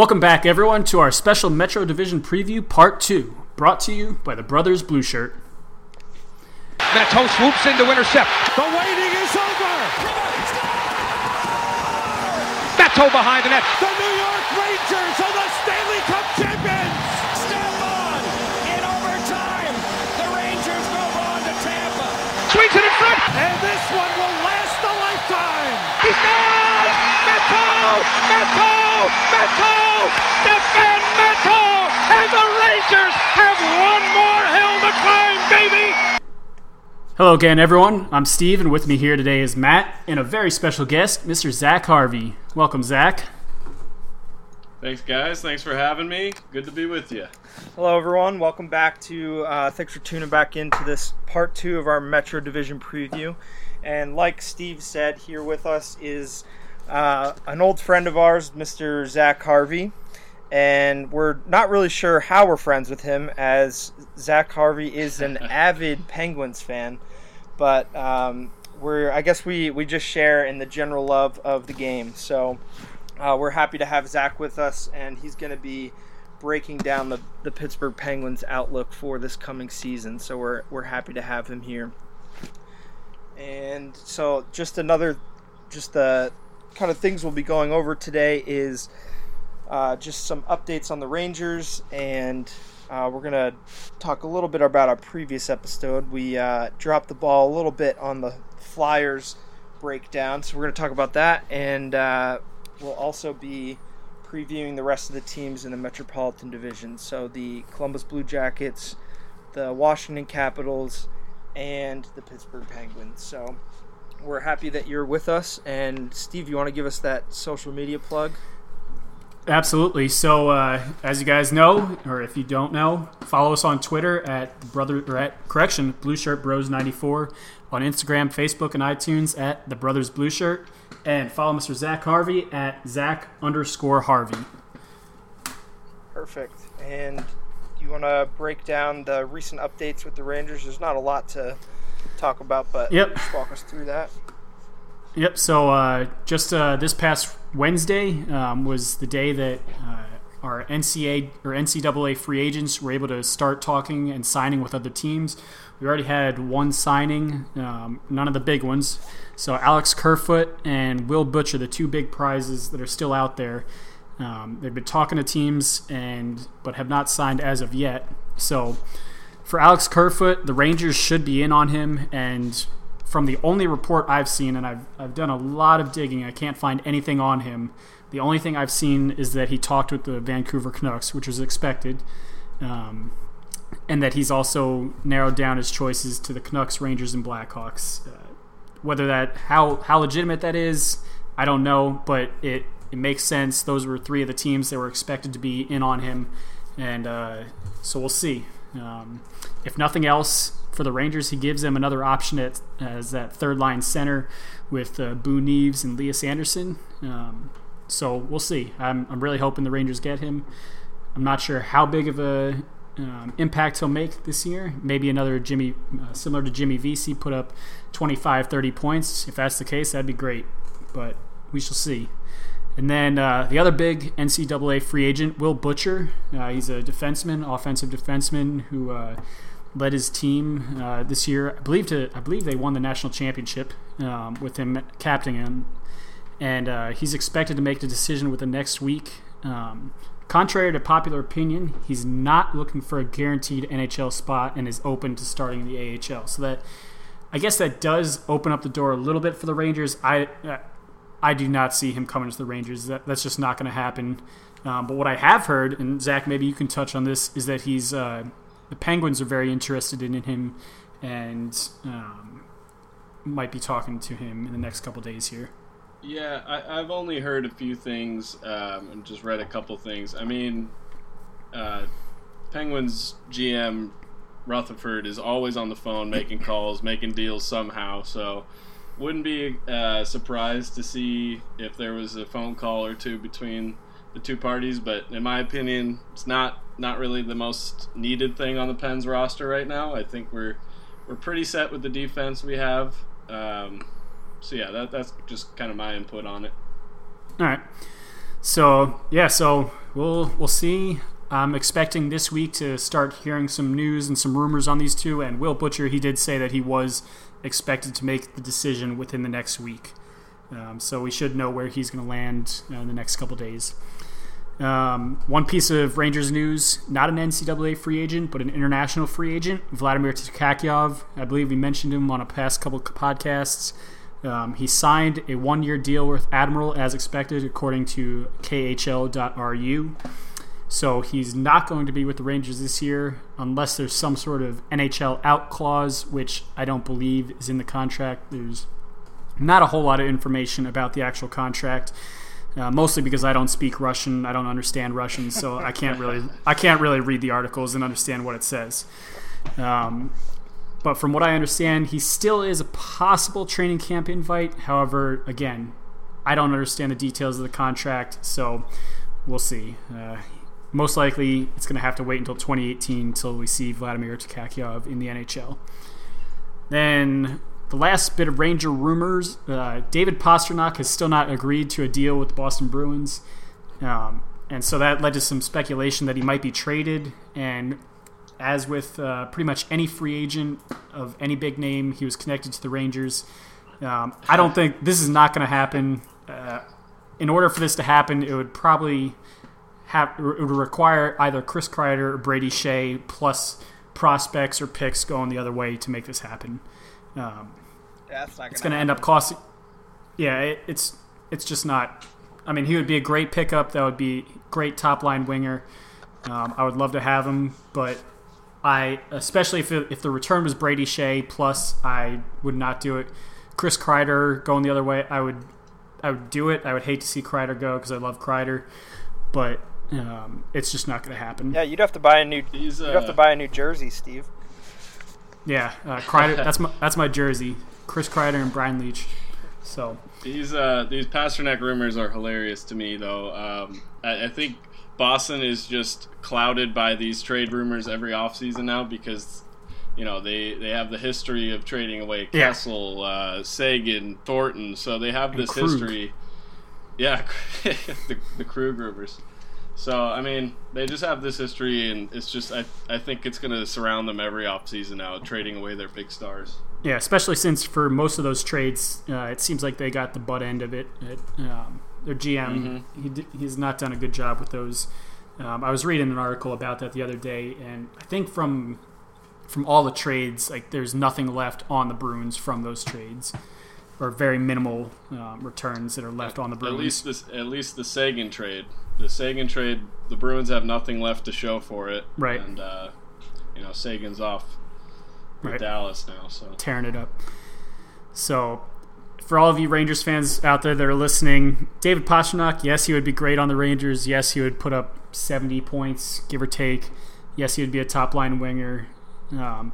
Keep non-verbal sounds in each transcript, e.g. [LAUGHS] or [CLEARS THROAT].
Welcome back, everyone, to our special Metro Division preview, Part 2, brought to you by the Brothers Blue Shirt. Matteau swoops in to intercept. The waiting is over. Matteau behind the net. The New York Rangers are the Stanley Cup champions. Step on in overtime. The Rangers move on to Tampa. Swings it in front. And this one will last a lifetime. He scores! Matteau! Matteau! Matteau! Stefan Matteau! And the Rangers have one more hill to climb, baby! Hello again, everyone. I'm Steve, and with me here today is Matt and a very special guest, Mr. Zac Harvey. Welcome, Zac. Thanks, guys. Thanks for having me. Good to be with you. Hello, everyone. Welcome back to. Uh, thanks for tuning back into this part two of our Metro Division preview. And like Steve said, here with us is uh, an old friend of ours, Mr. Zac Harvey. And we're not really sure how we're friends with him, as Zac Harvey is an [LAUGHS] avid Penguins fan. But um, we're, I guess we, we just share in the general love of the game. So uh, we're happy to have Zac with us, and he's going to be breaking down the, the Pittsburgh Penguins' outlook for this coming season. So we're, we're happy to have him here. And so, just another, just the kind of things we'll be going over today is uh, just some updates on the Rangers, and uh, we're to talk a little bit about our previous episode. We uh, dropped the ball a little bit on the Flyers breakdown, so we're to talk about that, and uh, we'll also be previewing the rest of the teams in the Metropolitan Division. So the Columbus Blue Jackets, the Washington Capitals, and the Pittsburgh Penguins. So we're happy that you're with us. And Steve, you want to give us that social media plug? Absolutely. So, uh, as you guys know, or if you don't know, follow us on Twitter at brother or at correction Blue Shirt Bros ninety four, on Instagram, Facebook, and iTunes at the Brothers Blue Shirt, and follow Mr. Zac Harvey at Zac underscore Harvey. Perfect. And you want to break down the recent updates with the Rangers? There's not a lot to talk about, but Yep. just walk us through that. Yep. So uh, just uh, this past Wednesday um, was the day that uh, our NCAA or NCAA free agents were able to start talking and signing with other teams. We already had one signing, um, none of the big ones. So Alex Kerfoot and Will Butcher, the two big prizes that are still out there. Um, they've been talking to teams and but have not signed as of yet. So for Alex Kerfoot, the Rangers should be in on him and from the only report I've seen, and I've, I've done a lot of digging, I can't find anything on him. The only thing I've seen is that he talked with the Vancouver Canucks, which was expected, um, and that he's also narrowed down his choices to the Canucks, Rangers, and Blackhawks. Uh, whether that how how legitimate that is, I don't know, but it it makes sense. Those were three of the teams that were expected to be in on him, and uh, so we'll see. Um, if nothing else, for the Rangers, he gives them another option at, as that third line center with uh, Boo Nieves and Lias Andersson. Um, so we'll see. I'm, I'm really hoping the Rangers get him. I'm not sure how big of a um, impact he'll make this year. Maybe another Jimmy, uh, similar to Jimmy Vesey, put up 25, 30 points. If that's the case, that'd be great. But we shall see. And then uh, the other big NCAA free agent, Will Butcher. Uh, he's a defenseman, offensive defenseman who uh, led his team uh, this year. I believe to I believe they won the national championship um, with him captaining him, and uh, he's expected to make the decision within next week. Um, contrary to popular opinion, he's not looking for a guaranteed NHL spot and is open to starting in the AHL. So that I guess that does open up the door a little bit for the Rangers. I uh, I do not see him coming to the Rangers. That, that's just not going to happen. Um, but what I have heard, and Zac, maybe you can touch on this, is that he's uh, the Penguins are very interested in him and um, might be talking to him in the next couple days here. Yeah, I, I've only heard a few things um, and just read a couple things. I mean, uh, Penguins GM Rutherford is always on the phone making calls, making deals somehow. So, wouldn't be uh, surprised to see if there was a phone call or two between the two parties. But in my opinion, it's not not really the most needed thing on the Pens roster right now. I think we're we're pretty set with the defense we have. Um, so yeah, that, that's just kind of my input on it. All right. So yeah, so we'll we'll see. I'm expecting this week to start hearing some news and some rumors on these two. And Will Butcher, he did say that he was expected to make the decision within the next week. Um, so we should know where he's going to land uh, in the next couple days. Um, one piece of Rangers news: not an NCAA free agent, but an international free agent, Vladimir Tkachyov. I believe we mentioned him on a past couple podcasts. Um, he signed a one-year deal with Admiral as expected, according to KHL.ru. So he's not going to be with the Rangers this year unless there's some sort of NHL out clause, which I don't believe is in the contract. There's not a whole lot of information about the actual contract. Uh, mostly because I don't speak Russian, I don't understand Russian, so I can't really I can't really read the articles and understand what it says. Um, but from what I understand, he still is a possible training camp invite. However, again, I don't understand the details of the contract, so we'll see. Uh, most likely it's going to have to wait until 2018 until we see Vladimir Tkachyov in the NHL. Then the last bit of Ranger rumors: uh, David Pastrnak has still not agreed to a deal with the Boston Bruins, um, and so that led to some speculation that he might be traded. And as with uh, pretty much any free agent of any big name, he was connected to the Rangers. Um, I don't think this is not going to happen. Uh, in order for this to happen, it would probably have it would require either Chris Kreider or Brady Skjei plus prospects or picks going the other way to make this happen. Um, that's not gonna it's going to end up costing. Yeah, it, it's it's just not. I mean, he would be a great pickup. That would be great top line winger. Um, I would love to have him, but I especially if it, if the return was Brady Skjei plus, I would not do it. Chris Kreider going the other way, I would I would do it. I would hate to see Kreider go because I love Kreider, but um, it's just not going to happen. Yeah, you'd have to buy a new. He's, You'd have to uh, buy a new jersey, Steve. Yeah, uh, Kreider. that's my that's my jersey. Chris Kreider and Brian Leetch. So These uh, these Pastrnak rumors are hilarious to me, though. Um, I, I think Boston is just clouded by these trade rumors every offseason now because you know they, they have the history of trading away Yeah. Kessel, uh, Seguin, Thornton, so they have this history. Yeah, [LAUGHS] the, the Krug rumors. So I mean, they just have this history, and it's just I I think it's going to surround them every offseason now, trading away their big stars. Yeah, especially since for most of those trades, uh, it seems like they got the butt end of it. It, um, their GM, he d- he's not done a good job with those. Um, I was reading an article about that the other day, and I think from from all the trades, like there's nothing left on the Bruins from those trades, or very minimal um, returns that are left on the Bruins. At least this, at least the Seguin trade. The Seguin trade, the Bruins have nothing left to show for it. Right. And uh, you know, Seguin's off with Right. Dallas now. So tearing it up. So, for all of you Rangers fans out there that are listening, David Pastrnak, yes, he would be great on the Rangers. Yes, he would put up 70 points, give or take. Yes, he would be a top line winger. Um,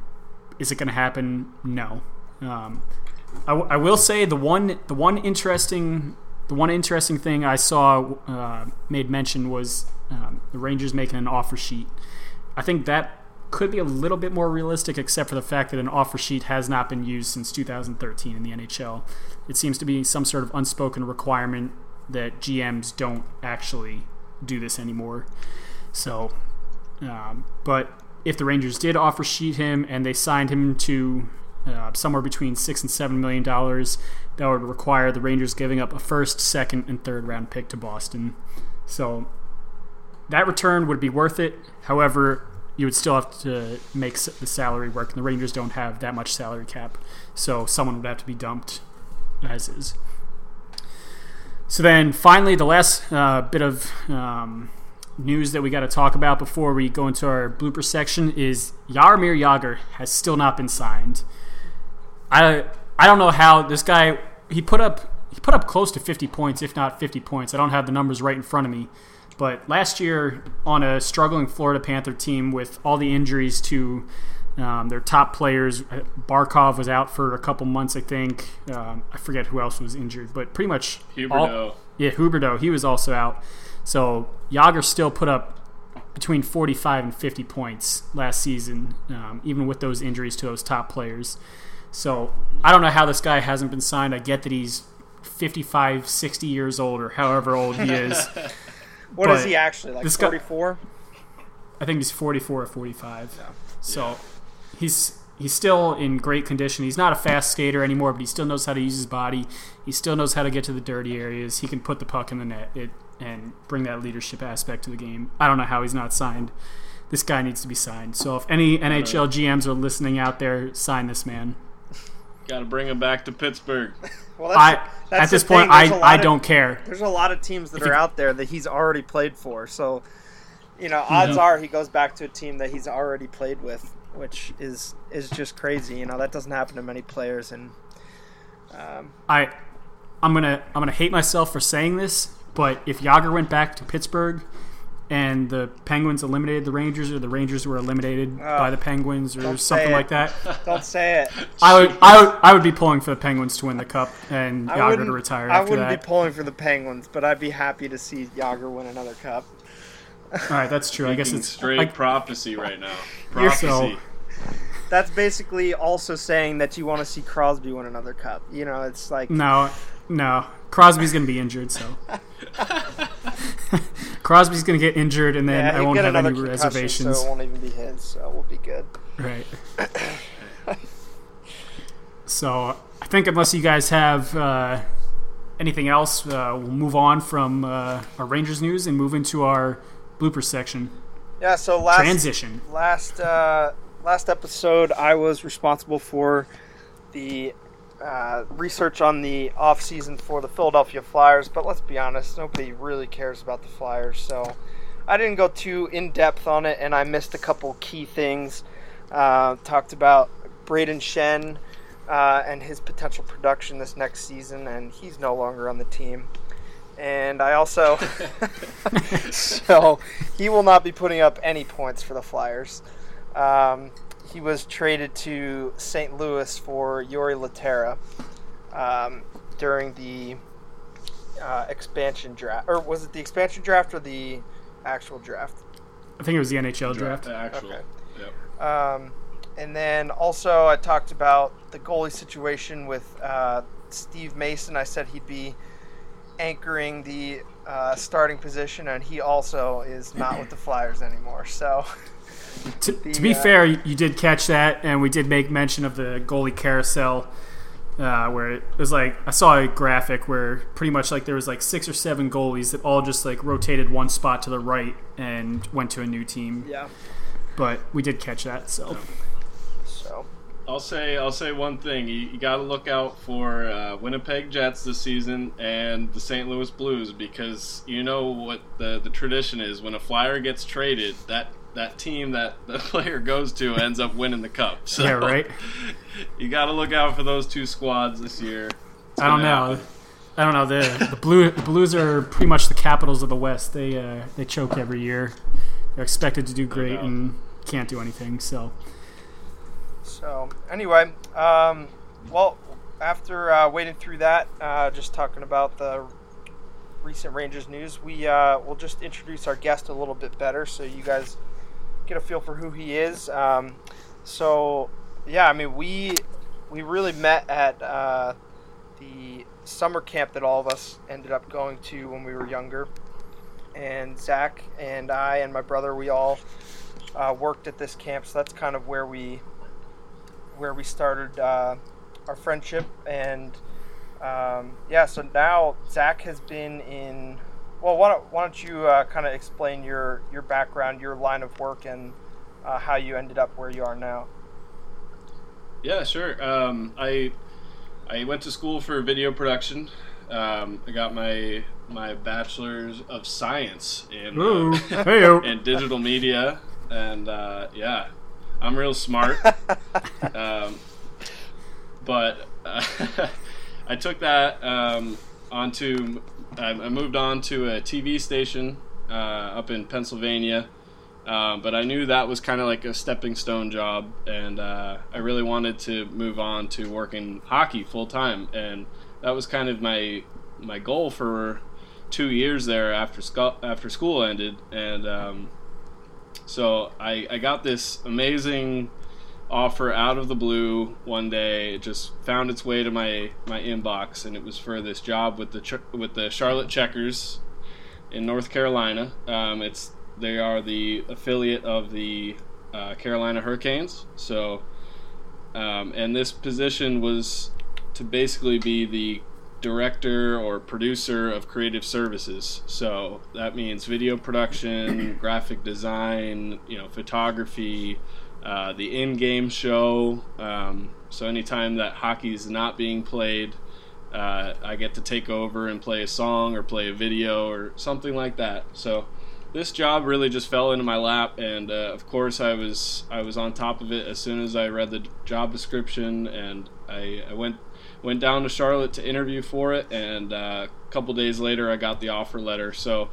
is it going to happen? No. Um, I, w- I will say the one the one interesting the one interesting thing I saw uh, made mention was um, the Rangers making an offer sheet. I think that could be a little bit more realistic, except for the fact that an offer sheet has not been used since 2013 in the NHL. It seems to be some sort of unspoken requirement that GMs don't actually do this anymore. So, um, but if the Rangers did offer sheet him and they signed him to uh, somewhere between six and seven million dollars, that would require the Rangers giving up a first, second, and third round pick to Boston. So that return would be worth it. However, you would still have to make the salary work, and the Rangers don't have that much salary cap, so someone would have to be dumped as is. So then, finally, the last uh, bit of um, news that we got to talk about before we go into our blooper section is Jaromir Jagr has still not been signed. I I don't know how this guy he put up he put up close to 50 points, if not 50 points. I don't have the numbers right in front of me, but last year on a struggling Florida Panther team with all the injuries to um, their top players, uh, Barkov was out for a couple months, I think. Um, I forget who else was injured, but pretty much all- Huberdeau. yeah, Huberdeau, he was also out. So Jagr still put up between 45 and 50 points last season, um, even with those injuries to those top players. So I don't know how this guy hasn't been signed. I get that he's 55, 60 years old, or however old he is. [LAUGHS] What is But he actually like? this guy- Forty four. I think he's 44 or 45. So he's he's still in great condition. He's not a fast skater anymore, but he still knows how to use his body. He still knows how to get to the dirty areas. He can put the puck in the net it, and bring that leadership aspect to the game. I don't know how he's not signed. This guy needs to be signed. So if any NHL GMs are listening out there, sign this man. Got to bring him back to Pittsburgh. [LAUGHS] Well, that's, I that's at this point thing. There's a I lot I don't care. There's a lot of teams that If are he- out there that he's already played for. So, you know, odds are he goes back to a team that he's already played with, which is is just crazy. You know, that doesn't happen to many players. And um, I I'm gonna I'm gonna hate myself for saying this, but if Jagr went back to Pittsburgh and the Penguins eliminated the Rangers, or the Rangers were eliminated oh. by the Penguins, or something like that, don't say it. I would I would I would be pulling for the Penguins to win the cup and I Jagr wouldn't, to retire I wouldn't that. be pulling for the Penguins, but I'd be happy to see Jagr win another cup. All right, that's true. I guess it's straight like, prophecy right now. [LAUGHS] Prophecy. so- That's basically also saying that you want to see Crosby win another cup. You know, it's like no no Crosby's gonna be injured, so [LAUGHS] Crosby's gonna get injured, and then yeah, I won't have any reservations. so it won't even be his. So we'll be good. Right. [COUGHS] so I think unless you guys have uh, anything else, uh, we'll move on from uh, our Rangers news and move into our blooper section. Yeah. So last Transition. last uh, last episode, I was responsible for the uh, research on the off season for the Philadelphia Flyers. But let's be honest, nobody really cares about the Flyers, so I didn't go too in depth on it, and I missed a couple key things. Uh, talked about Brayden Schenn uh, and his potential production this next season, and he's no longer on the team. And I also, [LAUGHS] [LAUGHS] so he will not be putting up any points for the Flyers. Um, he was traded to St. Louis for Jori Lehtera um, during the uh, expansion draft, or was it the expansion draft or the actual draft? I think it was the NHL draft. The actual. Okay. Yep. Um, and then also I talked about the goalie situation with uh, Steve Mason. I said he'd be anchoring the uh, starting position, and he also is not with the Flyers anymore. So [LAUGHS] To, the, to be uh, fair, you did catch that, and we did make mention of the goalie carousel, uh, where it was like I saw a graphic where pretty much like there was like six or seven goalies that all just like rotated one spot to the right and went to a new team. yeah, But we did catch that, so so I'll say I'll say one thing. You, you got to look out for uh, Winnipeg Jets this season and the St. Louis Blues because you know what the the tradition is when a flyer gets traded that that team that the [LAUGHS] player goes to ends up winning the cup. So [LAUGHS] yeah, right. [LAUGHS] You got to look out for those two squads this year. It's I don't know. happen. I don't know. The the blue the Blues are pretty much the capitals of the West. They uh, they choke every year. They're expected to do great and can't do anything. So So anyway, um, well, after uh, waiting through that, uh, just talking about the recent Rangers news, we uh, will just introduce our guest a little bit better, so you guys get a feel for who he is. Um, so yeah, I mean we we really met at uh, the summer camp that all of us ended up going to when we were younger, and Zac and I and my brother we all uh, worked at this camp, so that's kind of where we where we started uh, our friendship. And um, yeah, so now Zach has been in. Well, why don't, why don't you uh, kind of explain your, your background, your line of work, and uh, how you ended up where you are now? Yeah, sure. Um, I I went to school for video production. Um, I got my my bachelor's of science in Ooh, [LAUGHS] uh, hey in digital media, and uh, yeah, I'm real smart. [LAUGHS] um, but uh, [LAUGHS] I took that um, onto. I moved on to a TV station uh, up in Pennsylvania. Um, but I knew that was kind of like a stepping stone job, and uh, I really wanted to move on to working hockey full time, and that was kind of my my goal for two years there after sco- after school ended, and um, so I, I got this amazing offer out of the blue one day. It just found its way to my my inbox, and it was for this job with the with the Charlotte Checkers. in North Carolina. Um, it's they are the affiliate of the uh, Carolina Hurricanes. So, um, and this position was to basically be the director or producer of creative services. So that means video production, graphic design, you know, photography, uh, the in-game show. Um, so anytime that hockey is not being played, uh, I get to take over and play a song or play a video or something like that. So this job really just fell into my lap, and uh, of course I was I was on top of it as soon as I read the job description, and I, I went went down to Charlotte to interview for it, and uh, a couple days later I got the offer letter. So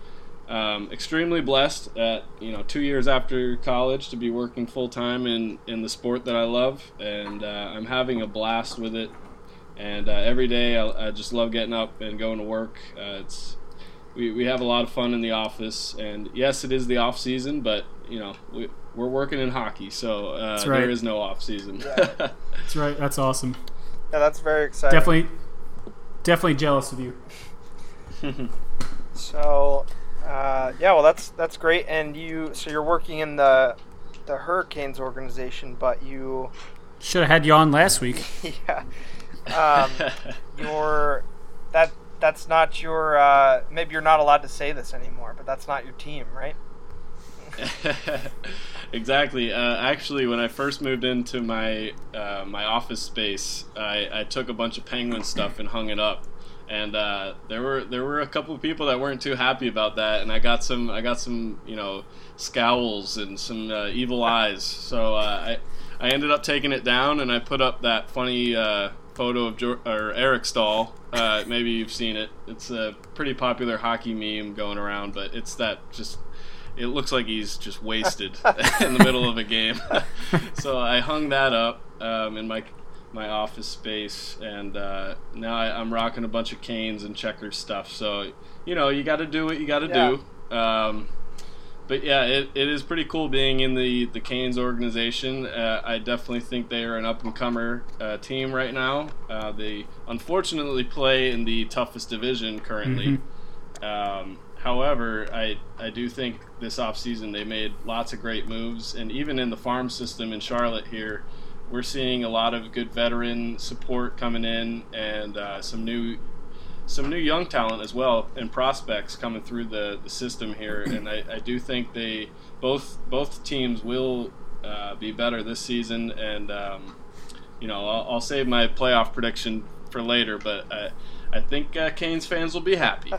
um, extremely blessed at you know two years after college to be working full time in in the sport that I love, and uh, I'm having a blast with it. And uh, every day I, I, just love getting up and going to work. Uh, it's we, we have a lot of fun in the office, and yes, it is the off season, but you know we, we're working in hockey, so uh, right. there is no off season. Yeah. [LAUGHS] That's right. That's awesome. Yeah, that's very exciting. Definitely, definitely jealous of you. [LAUGHS] so, uh, yeah, well, that's that's great. And you, so you're working in the the Hurricanes organization, but you should have had you on last week. [LAUGHS] yeah, um, [LAUGHS] your that that's not your. Uh, maybe you're not allowed to say this anymore, but that's not your team, right? [LAUGHS] exactly. Uh, actually, when I first moved into my uh, my office space, I, I, took a bunch of penguin stuff and hung it up, and uh, there were there were a couple of people that weren't too happy about that, and I got some I got some you know scowls and some uh, evil eyes. So uh, I I ended up taking it down, and I put up that funny uh, photo of jo- or Eric Staal. maybe you've seen it. It's a pretty popular hockey meme going around, but it's that just it looks like he's just wasted [LAUGHS] in the middle of a game. [LAUGHS] so I hung that up um, in my my office space, and uh, now I, am rocking a bunch of canes and checkers stuff. So you know, you got to do what you got to yeah. do. Um, but yeah, it, it is pretty cool being in the the Canes organization. Uh, I definitely think they are an up and comer uh, team right now. Uh, they unfortunately play in the toughest division currently. Mm-hmm. Um, However, I, I do think this offseason they made lots of great moves, and even in the farm system in Charlotte here, we're seeing a lot of good veteran support coming in, and uh, some new some new young talent as well, and prospects coming through the, the system here. [CLEARS THROAT] And I, I do think they both both teams will uh, be better this season, and um, you know I'll, I'll, save my playoff prediction for later, but I, I think uh, Canes fans will be happy.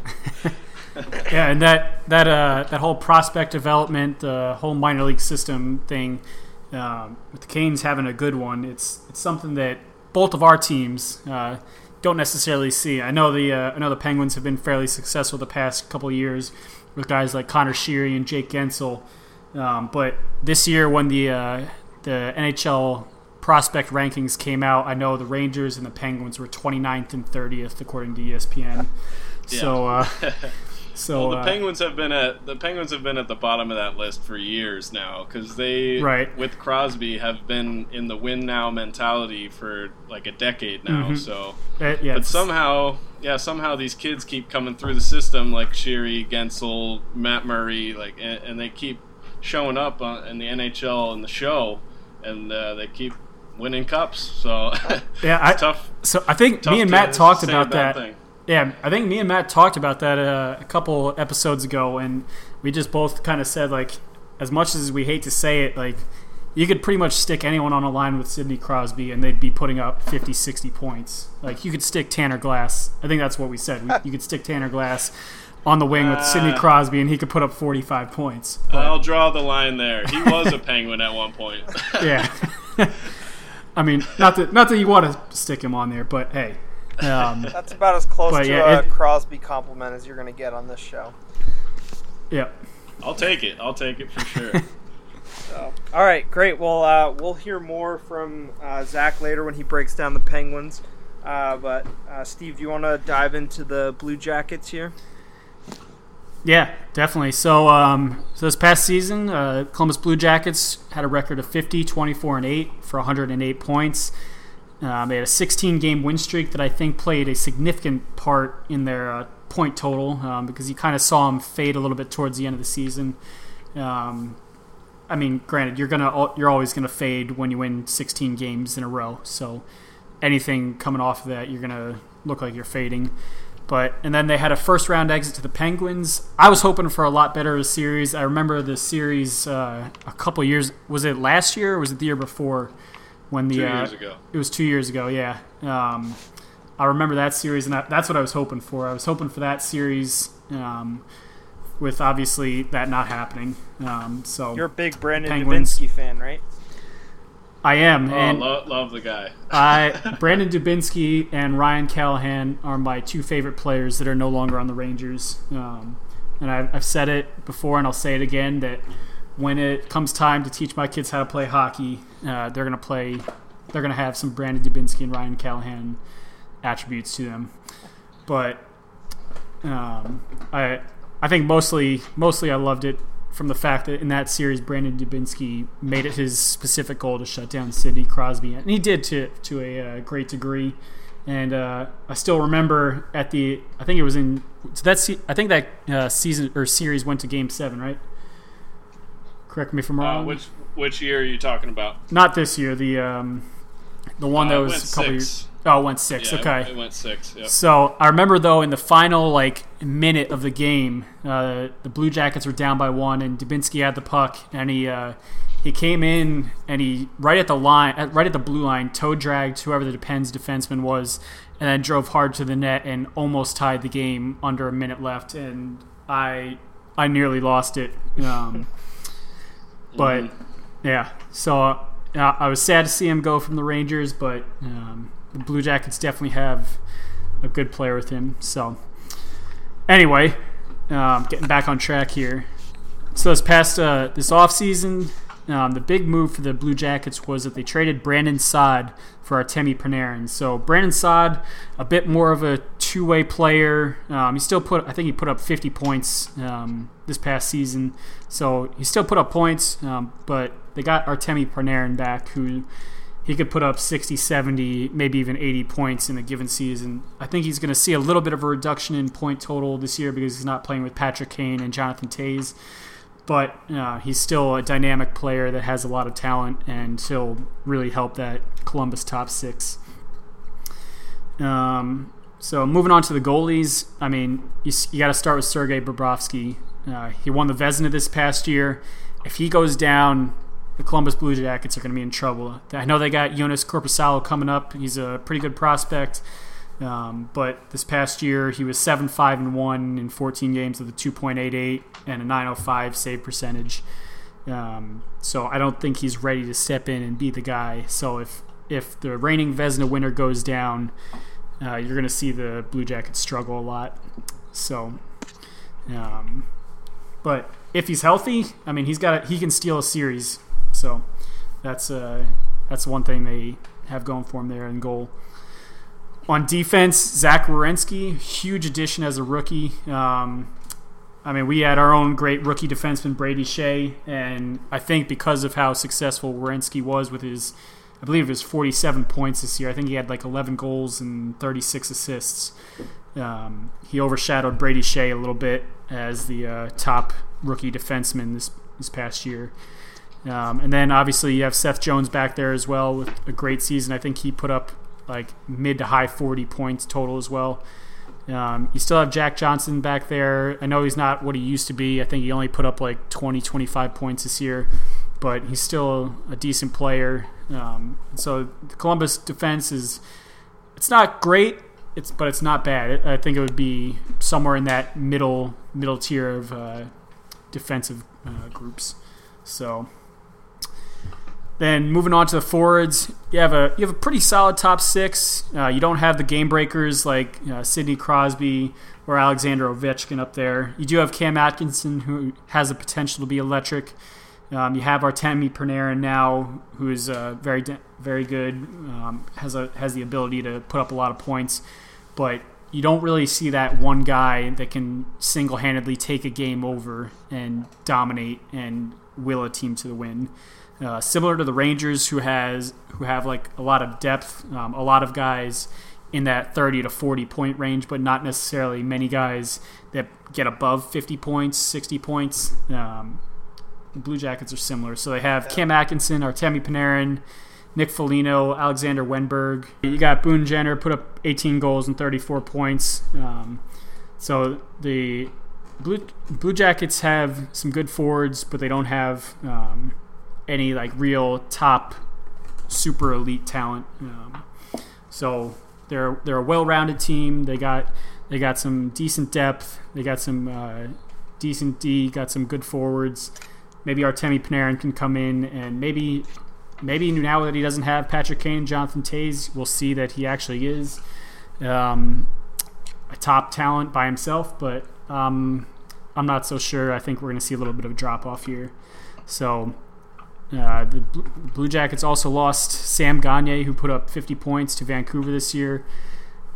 [LAUGHS] yeah, and that that uh, that whole prospect development, the uh, whole minor league system thing, um, with the Canes having a good one, it's it's something that both of our teams uh, don't necessarily see. I know the uh, I know the Penguins have been fairly successful the past couple years with guys like Connor Sheary and Jake Guentzel, um, but this year when the uh, the NHL prospect rankings came out, I know the Rangers and the Penguins were 29th and 30th according to ESPN. Yeah. So uh, [LAUGHS] So well, the uh, Penguins have been at the Penguins have been at the bottom of that list for years now because they right. with Crosby have been in the win now mentality for like a decade now. Mm-hmm. So, uh, yeah, but somehow, yeah, somehow these kids keep coming through the system like Sheary, Guentzel, Matt Murray, like, and, and they keep showing up on, in the NHL and the show, and uh, they keep winning cups. So yeah, I, [LAUGHS] tough. So I think me and Matt talked about that. Thing. Yeah, I think me and Matt talked about that uh, a couple episodes ago, and we just both kind of said like, as much as we hate to say it, like you could pretty much stick anyone on a line with Sidney Crosby, and they'd be putting up 50, 60 points. Like you could stick Tanner Glass. I think that's what we said. you could stick Tanner Glass on the wing with Sidney uh, Crosby, and he could put up 45 points. But, I'll draw the line there. He was a Penguin at one point. [LAUGHS] yeah. [LAUGHS] I mean, not that not that you want to stick him on there, but hey, um, [LAUGHS] That's about as close to yeah, a it, Crosby compliment as you're going to get on this show. Yeah. I'll take it. I'll take it for sure. [LAUGHS] so, all right, great. Well, uh, we'll hear more from uh, Zac later when he breaks down the Penguins. Uh, but uh, Steve, do you want to dive into the Blue Jackets here? Yeah, definitely. So, um, so this past season, uh, Columbus Blue Jackets had a record of 50, 24, and 8 for 108 points. Um, they had a 16 game win streak that I think played a significant part in their uh, point total um, because you kind of saw them fade a little bit towards the end of the season. Um, I mean, granted, you're gonna you're always gonna fade when you win 16 games in a row. So anything coming off of that, you're gonna look like you're fading. But and then they had a first round exit to the Penguins. I was hoping for a lot better a series. I remember the series uh, a couple years. Was it last year or was it the year before? When the Two uh, ago. it was two years ago. Yeah, um, I remember that series, and that, that's what I was hoping for. I was hoping for that series, um, with obviously that not happening. Um, so You're a big Brandon Penguins. Dubinsky fan, right? I am, Oh, and lo- love the guy. [LAUGHS] I [LAUGHS] Brandon Dubinsky and Ryan Callahan are my two favorite players that are no longer on the Rangers. Um, and I've, I've said it before, and I'll say it again that when it comes time to teach my kids how to play hockey, uh, they're gonna play. They're gonna have some Brandon Dubinsky and Ryan Callahan attributes to them. But um, I I think mostly mostly I loved it from the fact that in that series Brandon Dubinsky made it his specific goal to shut down Sidney Crosby, and he did to to a uh, great degree. And uh, I still remember at the I think it was in so that I think that uh, season or series went to Game Seven, right? Correct me if I'm Uh, wrong. which which year are you talking about? Not this year. The um, the one Uh, that it was a couple years. Oh, it went six. Yeah, okay. It, it went six. Yep. So I remember though in the final like minute of the game, uh, the Blue Jackets were down by one, and Dubinsky had the puck, and he uh, he came in and he right at the line, at, right at the blue line, toe dragged whoever the Depends defenseman was, and then drove hard to the net and almost tied the game under a minute left, and I I nearly lost it. Um, [LAUGHS] but yeah, so uh, I was sad to see him go from the Rangers, but um, the Blue Jackets definitely have a good player with him. So anyway, um, getting back on track here. So this past uh, this offseason, um, the big move for the Blue Jackets was that they traded Brandon Saad for Artemi Panarin. So Brandon Saad, a bit more of a two-way player. Um, he still put, I think he put up 50 points um, this past season. So he still put up points, um, but they got Artemi Panarin back, who he could put up 60, 70, maybe even 80 points in a given season. I think he's going to see a little bit of a reduction in point total this year because he's not playing with Patrick Kane and Jonathan Toews. But uh, he's still a dynamic player that has a lot of talent, and he'll really help that Columbus top six. Um, so moving on to the goalies, I mean, you, you got to start with Sergei Bobrovsky. Uh, he won the Vezina this past year. If he goes down, the Columbus Blue Jackets are going to be in trouble. I know they got Joonas Korpisalo coming up. He's a pretty good prospect. Um, but this past year, he was 7 5 and 1 in 14 games with a 2.88 and a 905 save percentage. Um, so I don't think he's ready to step in and be the guy. So if, if the reigning Vezina winner goes down, uh, you're going to see the Blue Jackets struggle a lot. So, um, but if he's healthy, I mean, he's got a, he can steal a series. So that's uh, that's one thing they have going for him there in goal. On defense, Zach Werenski, huge addition as a rookie. Um, I mean, we had our own great rookie defenseman Brady Skjei, and I think because of how successful Werenski was with his, I believe it was 47 points this year. I think he had like 11 goals and 36 assists. Um, he overshadowed Brady Skjei a little bit as the uh, top rookie defenseman this this past year. Um, and then obviously you have Seth Jones back there as well with a great season. I think he put up like mid to high 40 points total as well. Um, you still have Jack Johnson back there. I know he's not what he used to be. I think he only put up like 20, 25 points this year, but he's still a decent player. Um, so the Columbus defense is it's not great, it's but it's not bad. I think it would be somewhere in that middle middle tier of uh, defensive uh, groups. So then moving on to the forwards, you have a you have a pretty solid top six. Uh, you don't have the game breakers like uh, Sidney Crosby or Alexander Ovechkin up there. You do have Cam Atkinson, who has the potential to be electric. Um, you have Artemi Panarin now, who is uh, very very good, um, has a has the ability to put up a lot of points, but you don't really see that one guy that can single handedly take a game over and dominate and will a team to the win. Uh, similar to the Rangers, who has who have like a lot of depth, um, a lot of guys in that 30 to 40 point range, but not necessarily many guys that get above 50 points, 60 points. Um, Blue Jackets are similar. So they have Cam Atkinson, Artemi Panarin, Nick Foligno, Alexander Wennberg. You got Boone Jenner put up 18 goals and 34 points. Um, so the Blue Blue Jackets have some good forwards, but they don't have um, any like real top super elite talent. Um, so they're they're a well-rounded team. They got they got some decent depth. They got some uh, decent D. Got some good forwards. Maybe Artemi Panarin can come in and maybe maybe now that he doesn't have Patrick Kane, Jonathan Toews, we'll see that he actually is um, a top talent by himself. But um, I'm not so sure. I think we're going to see a little bit of a drop off here. So uh, the Blue Jackets also lost Sam Gagner, who put up 50 points to Vancouver this year,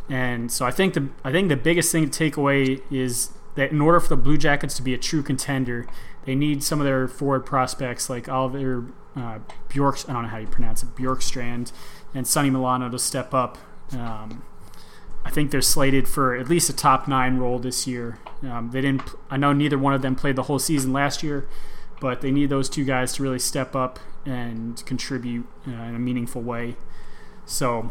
and so I think the I think the biggest thing to take away is that in order for the Blue Jackets to be a true contender, they need some of their forward prospects like Oliver uh, Bjork. I don't know how you pronounce it, Bjorkstrand, and Sonny Milano to step up. Um, I think they're slated for at least a top nine role this year. Um, they didn't. I know neither one of them played the whole season last year but they need those two guys to really step up and contribute uh, in a meaningful way. So,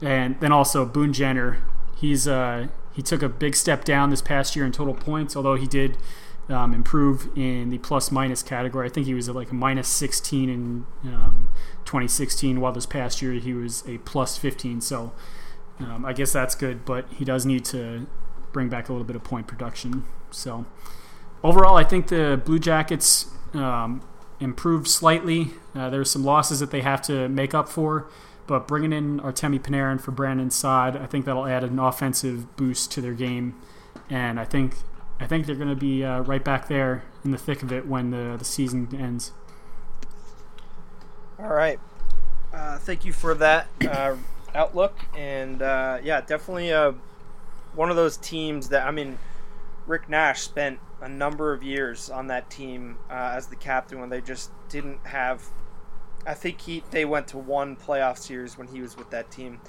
and then also Boone Jenner, he's uh, he took a big step down this past year in total points, although he did um, improve in the plus minus category. I think he was at like a minus 16 in um, 2016, while this past year he was a plus 15. So um, I guess that's good, but he does need to bring back a little bit of point production. So overall, I think the Blue Jackets um, improved slightly. Uh, there's some losses that they have to make up for, but bringing in Artemi Panarin for Brandon Saad, I think that'll add an offensive boost to their game, and I think I think they're going to be uh, right back there in the thick of it when the the season ends. All right, uh, thank you for that uh, outlook, and uh, yeah, definitely uh, one of those teams that I mean. Rick Nash spent a number of years on that team uh, as the captain when they just didn't have. I think he they went to one playoff series when he was with that team.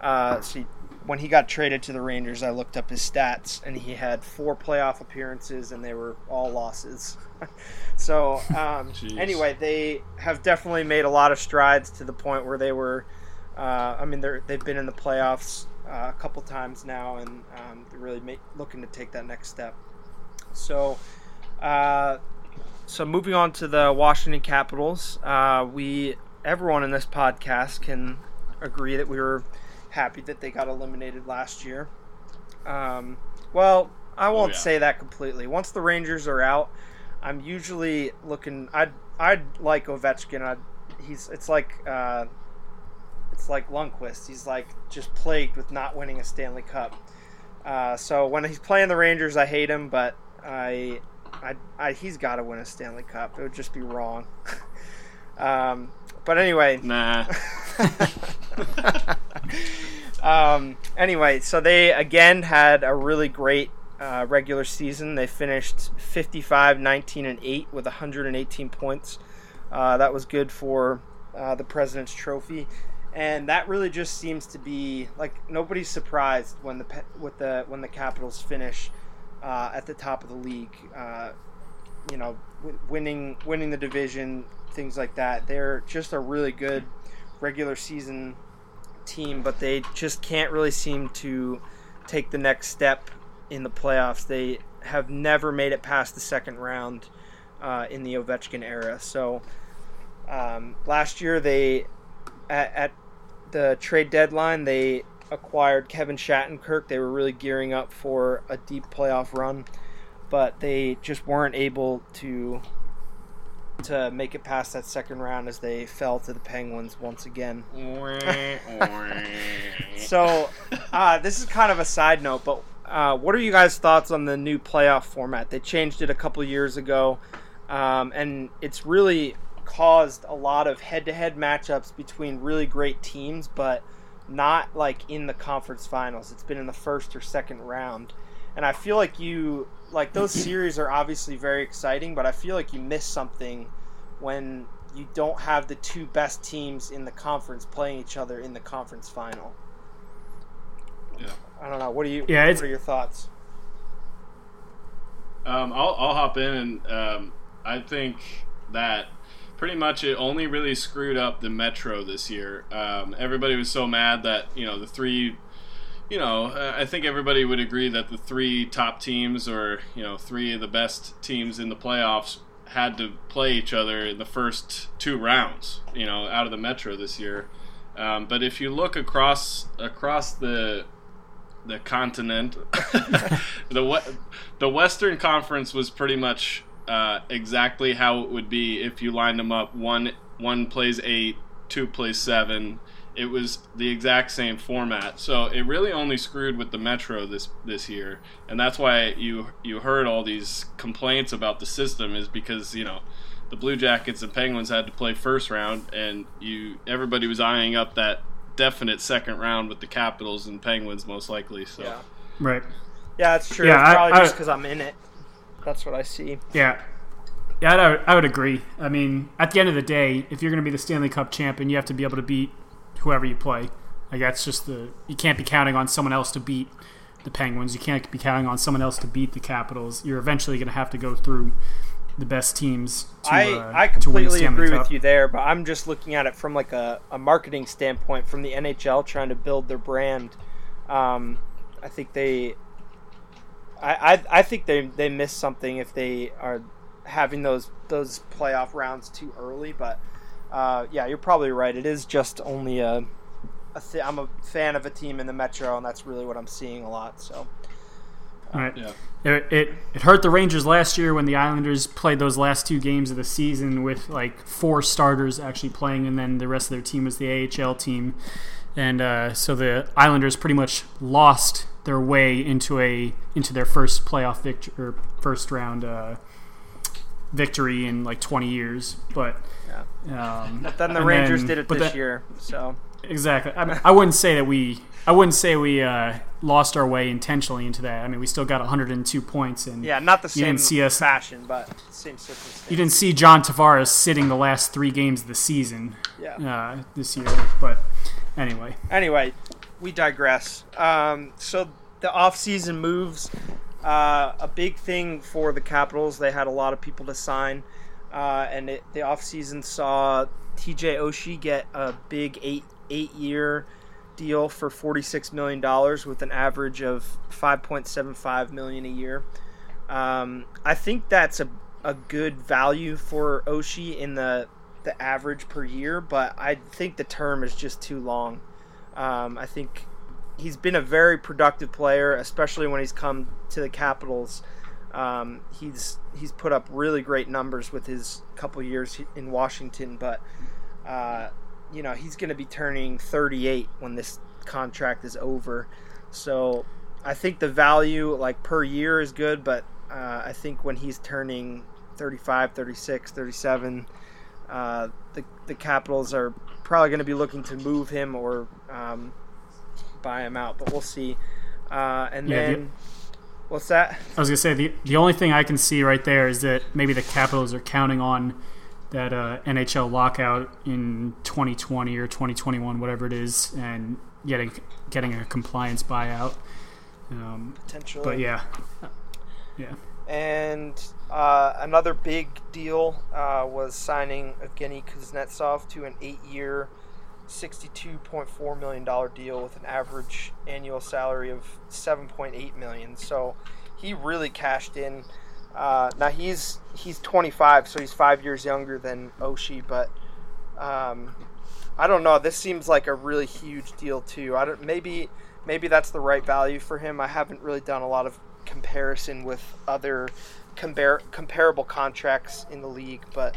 Uh, so when he got traded to the Rangers, I looked up his stats and he had four playoff appearances and they were all losses. [LAUGHS] so um, [LAUGHS] anyway, they have definitely made a lot of strides to the point where they were. Uh, I mean, they're, they've been in the playoffs uh, a couple times now, and um, really make, looking to take that next step. So, uh, so moving on to the Washington Capitals, uh, we everyone in this podcast can agree that we were happy that they got eliminated last year. Um, well, I oh, won't oh, yeah. say that completely. Once the Rangers are out, I'm usually looking. I'd I'd like Ovechkin. I'd, he's it's like uh, it's like Lundqvist. He's like just plagued with not winning a Stanley Cup. Uh, so when he's playing the Rangers, I hate him, but I, I, I he's got to win a Stanley Cup. It would just be wrong. [LAUGHS] um, but anyway, nah. [LAUGHS] um, anyway, so they again had a really great uh, regular season. They finished 55, 19, and 8 with 118 points. Uh, that was good for uh, the President's Trophy, and that really just seems to be like nobody's surprised when the with the when the Capitals finish uh, at the top of the league. Uh, you know, w- winning winning the division, things like that. They're just a really good regular season team, but they just can't really seem to take the next step in the playoffs. They have never made it past the second round uh, in the Ovechkin era. So um, last year they at, at the trade deadline they acquired Kevin Shattenkirk. They were really gearing up for a deep playoff run, but they just weren't able to to make it past that second round as they fell to the Penguins once again. [LAUGHS] so, uh, this is kind of a side note, but uh, what are you guys' thoughts on the new playoff format? They changed it a couple years ago, um, and it's really caused a lot of head-to-head matchups between really great teams, but not like in the conference finals. It's been in the first or second round. And I feel like you like those [CLEARS THROAT] series are obviously very exciting, but I feel like you miss something when you don't have the two best teams in the conference playing each other in the conference final. Yeah. I don't know. What do you? Yeah, what are your thoughts? Um, I'll, I'll hop in, and um, I think that pretty much it only really screwed up the Metro this year. Um, everybody was so mad that you know the three, you know, uh, I think everybody would agree that the three top teams, or you know, three of the best teams in the playoffs, had to play each other in the first two rounds. You know, out of the Metro this year. Um, but if you look across across the the continent, [LAUGHS] the the Western Conference was pretty much uh, exactly how it would be if you lined them up. One one plays eight, two plays seven. It was the exact same format, so it really only screwed with the Metro this this year, and that's why you you heard all these complaints about the system is because you know the Blue Jackets and Penguins had to play first round, and you everybody was eyeing up that definite second round with the Capitals and Penguins most likely. So Yeah. Right. Yeah, that's true. Yeah, It's probably I- just because I'm in it. That's what I see. Yeah. Yeah, I would, I would agree. I mean, at the end of the day, if you're going to be the Stanley Cup champion, you have to be able to beat whoever you play. Like that's just the you can't be counting on someone else to beat the Penguins. You can't be counting on someone else to beat the Capitals. You're eventually going to have to go through the best teams. To, I, uh, I to win the completely agree Cup. with you there, but I'm just looking at it from like a, a marketing standpoint from the NHL trying to build their brand. Um, I think they, I, I, I think they they miss something if they are having those those playoff rounds too early. But uh, yeah, you're probably right. It is just only a, a th- I'm a fan of a team in the Metro, and that's really what I'm seeing a lot. So Right. yeah. It, it it hurt the Rangers last year when the Islanders played those last two games of the season with like four starters actually playing, and then the rest of their team was the AHL team, and uh, so the Islanders pretty much lost their way into a into their first playoff victory or first round uh, victory in like 20 years. But um, then the Rangers then- did it this that- year. So Exactly. I, mean, [LAUGHS] I wouldn't say that we. I wouldn't say we uh, lost our way intentionally into that. I mean, we still got 102 points, and yeah, not the You same didn't see us- fashion, but same circumstance. you didn't see John Tavares sitting the last three games of the season Yeah. uh, this year. But anyway, Anyway, we digress. Um, so the off-season moves, uh, a big thing for the Capitals. They had a lot of people to sign, uh, and it, the off-season saw T.J. Oshie get a big eight eight-year deal for forty-six million dollars with an average of five point seven five million a year. Um, I think that's a, a good value for Oshie in the the average per year, but I think the term is just too long. Um, I think he's been a very productive player, especially when he's come to the Capitals. Um, he's he's put up really great numbers with his couple years in Washington, but uh, you know he's going to be turning 38 when this contract is over. So I think the value like per year is good, but uh, I think when he's turning 35, 36, 37, uh, the the Capitals are probably going to be looking to move him or um, buy him out, but we'll see. Uh, and Yeah, the- then what's that? I was gonna say the the only thing I can see right there is that maybe the Capitals are counting on that uh, NHL lockout in 2020 or 2021, whatever it is, and getting getting a compliance buyout. Um, Potentially. but yeah, yeah. And uh, another big deal uh, was signing Evgeny Kuznetsov to an eight-year, $62.4 million deal with an average annual salary of 7.8 million. So he really cashed in. Uh, now he's he's 25, so he's five years younger than Oshie, but um, I don't know. This seems like a really huge deal too. I don't maybe maybe that's the right value for him. I haven't really done a lot of comparison with other compar- comparable contracts in the league, but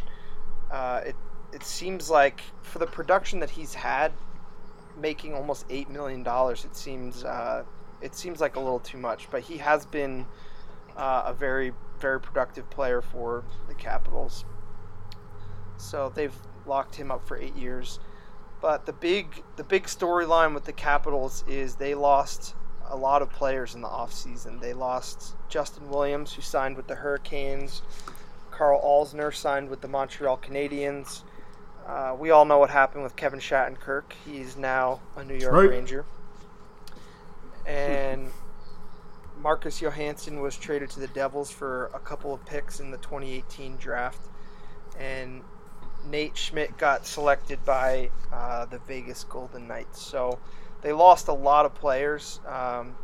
uh, it it seems like for the production that he's had, making almost eight million dollars, it seems uh, it seems like a little too much. But he has been uh, a very very productive player for the Capitals. So they've locked him up for eight years. But the big the big storyline with the Capitals is they lost a lot of players in the offseason. They lost Justin Williams, who signed with the Hurricanes. Karl Alzner signed with the Montreal Canadiens. Uh, we all know what happened with Kevin Shattenkirk. He's now a New York right. Ranger. and Marcus Johansson was traded to the Devils for a couple of picks in the 2018 draft, and Nate Schmidt got selected by uh, the Vegas Golden Knights. So they lost a lot of players, um,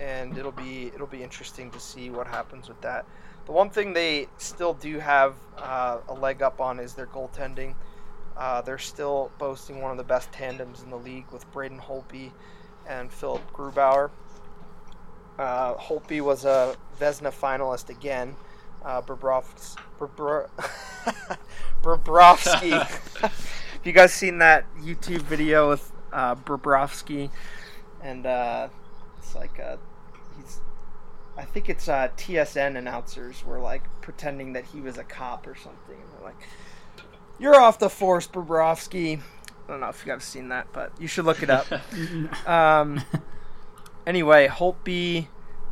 and it'll be it'll be interesting to see what happens with that. The one thing they still do have uh, a leg up on is their goaltending. Uh, they're still boasting one of the best tandems in the league with Braden Holtby and Philipp Grubauer. Uh, Holtby was a Vezina finalist again. Uh, [LAUGHS] Bobrovsky. Bobrovsky. [LAUGHS] Have you guys seen that YouTube video with uh, Bobrovsky? And uh, it's like he's. I think it's uh, TSN announcers were like pretending that he was a cop or something. And they're like, "You're off the force, Bobrovsky." I don't know if you guys seen that, but you should look it up. [LAUGHS] [LAUGHS] um, anyway, Holtby,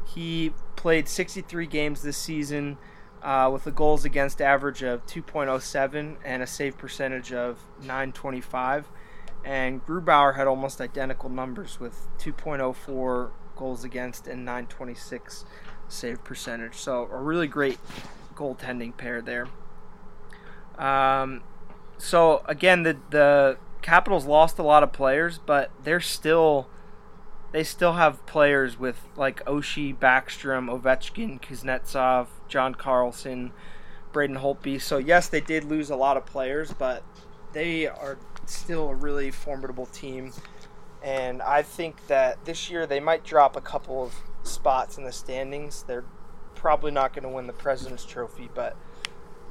he played 63 games this season uh, with a goals against average of 2.07 and a save percentage of 925. And Grubauer had almost identical numbers with 2.04 goals against and 926 save percentage. So a really great goaltending pair there. Um, so again, the the Capitals lost a lot of players, but they're still they still have players with like Oshie, Backstrom, Ovechkin, Kuznetsov, John Carlson, Braden Holtby. So yes, they did lose a lot of players, but they are still a really formidable team. And I think that this year they might drop a couple of spots in the standings. They're probably not going to win the President's Trophy, but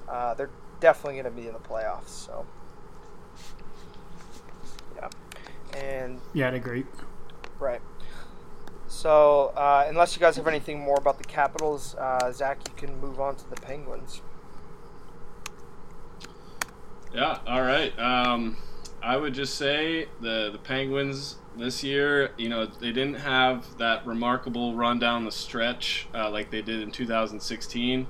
uh, they're definitely going to be in the playoffs. So, yeah. And Yeah, I'd agree. Right. So, uh, unless you guys have anything more about the Capitals, uh, Zac, you can move on to the Penguins. Yeah, all right. Um, I would just say the the Penguins this year, you know, they didn't have that remarkable run down the stretch uh, like they did in 2016.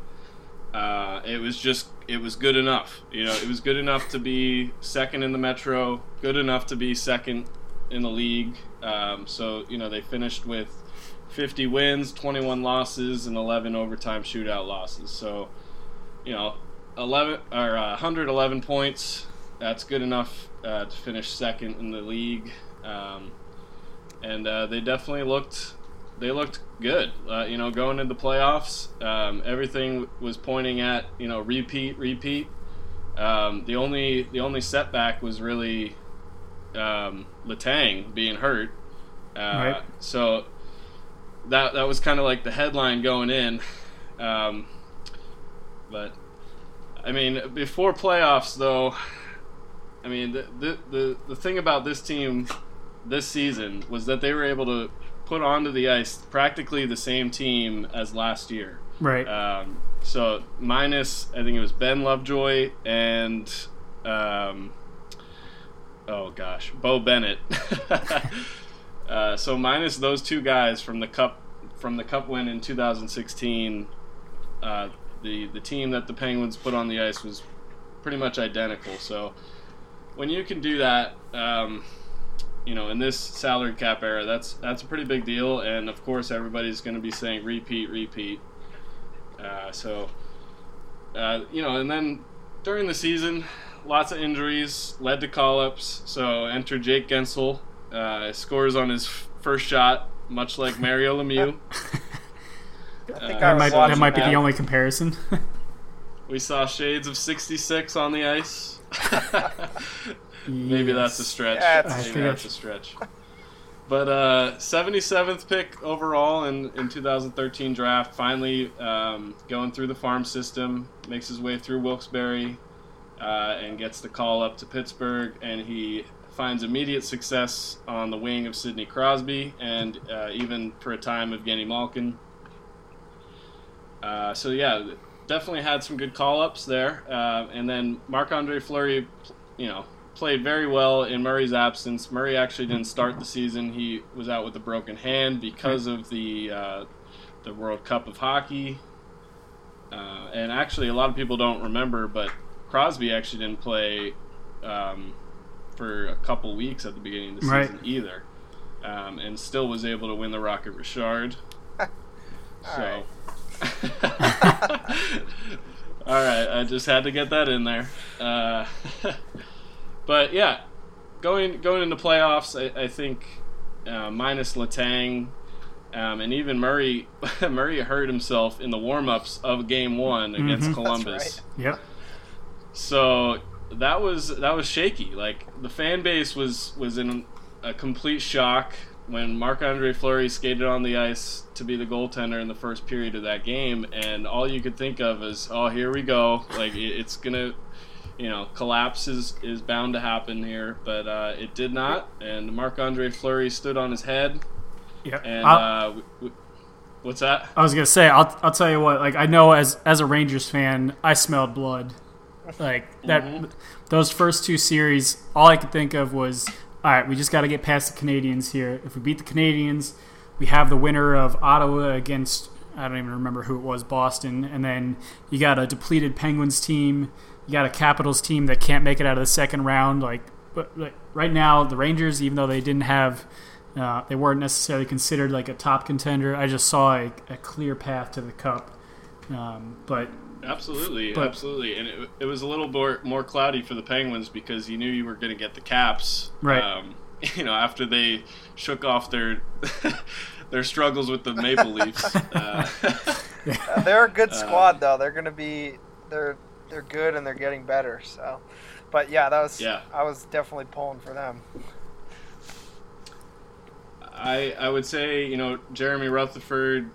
Uh, it was just it was good enough. You know, it was good enough to be second in the Metro, good enough to be second in the league. Um, so you know they finished with 50 wins, 21 losses, and 11 overtime shootout losses. So you know 11 or uh, 111 points. That's good enough uh, to finish second in the league, um, and uh, they definitely looked they looked good. Uh, you know, going into the playoffs, um, everything was pointing at you know repeat, repeat. Um, the only the only setback was really um, Letang being hurt. Uh, Right. So that that was kind of like the headline going in. Um, but I mean, before playoffs, though, I mean, the, the the the thing about this team this season was that they were able to put onto the ice practically the same team as last year. Right. Um, so minus, I think it was Ben Lovejoy and, um, oh gosh, Beau Bennett. [LAUGHS] uh, so minus those two guys from the cup from the cup win in 2016, uh, the the team that the Penguins put on the ice was pretty much identical. So when you can do that. Um, you know, in this salary cap era, that's that's a pretty big deal, and of course, everybody's going to be saying repeat, repeat. Uh, so, uh, you know, and then during the season, lots of injuries led to call-ups. So enter Jake Guentzel, uh, scores on his f- first shot, much like Mario Lemieux. [LAUGHS] I think Uh, I that was might, that might be that. the only comparison. [LAUGHS] We saw shades of 66 on the ice. [LAUGHS] Maybe that's a stretch. A Maybe stretch. that's a stretch. But uh, 77th pick overall in, in 2013 draft, finally um, going through the farm system, makes his way through Wilkes-Barre, uh, and gets the call up to Pittsburgh, and he finds immediate success on the wing of Sidney Crosby, and uh, even for a time of Evgeny Malkin. Uh, so yeah, definitely had some good call-ups there, uh, and then Marc-Andre Fleury, you know, played very well in Murray's absence. Murray actually didn't start the season; he was out with a broken hand because of the uh, the World Cup of Hockey. Uh, and actually, a lot of people don't remember, but Crosby actually didn't play um, for a couple weeks at the beginning of the Right. season either. um, and still was able to win the Rocket Richard. [LAUGHS] so, [LAUGHS] all right, I just had to get that in there. Uh, [LAUGHS] but yeah, going going into playoffs, I, I think uh, minus Letang Um, and even Murray, [LAUGHS] Murray hurt himself in the warm-ups of Game One against Columbus. right. Yep. So that was that was shaky. Like the fan base was was in a complete shock when Marc Andre Fleury skated on the ice to be the goaltender in the first period of that game, and all you could think of is, "Oh, here we go! Like it- it's gonna." You know, collapse is, is bound to happen here, but uh, it did not. And Marc Andre Fleury stood on his head. Yeah. And uh, w- w- what's that? I was gonna say, I'll, I'll tell you what. Like, I know as as a Rangers fan, I smelled blood. Like that, those first two series, all I could think of was, all right, we just got to get past the Canadiens here. If we beat the Canadiens, we have the winner of Ottawa against I don't even remember who it was, Boston, and then you got a depleted Penguins team. You got a Capitals team that can't make it out of the second round. Like, but like right now, the Rangers, even though they didn't have uh, they weren't necessarily considered like a top contender. I just saw a, a clear path to the cup. Um, but Absolutely, But- absolutely, and it, it was a little more more cloudy for the Penguins because you knew you were going to get the Caps, Right. Um, [LAUGHS] you know, after they shook off their [LAUGHS] their struggles with the Maple Leafs. [LAUGHS] Uh, Uh, they're a good squad though. They're gonna be they're they're good and they're getting better. So, but yeah, that was Yeah. I was definitely pulling for them. I I would say you know Jeremy Rutherford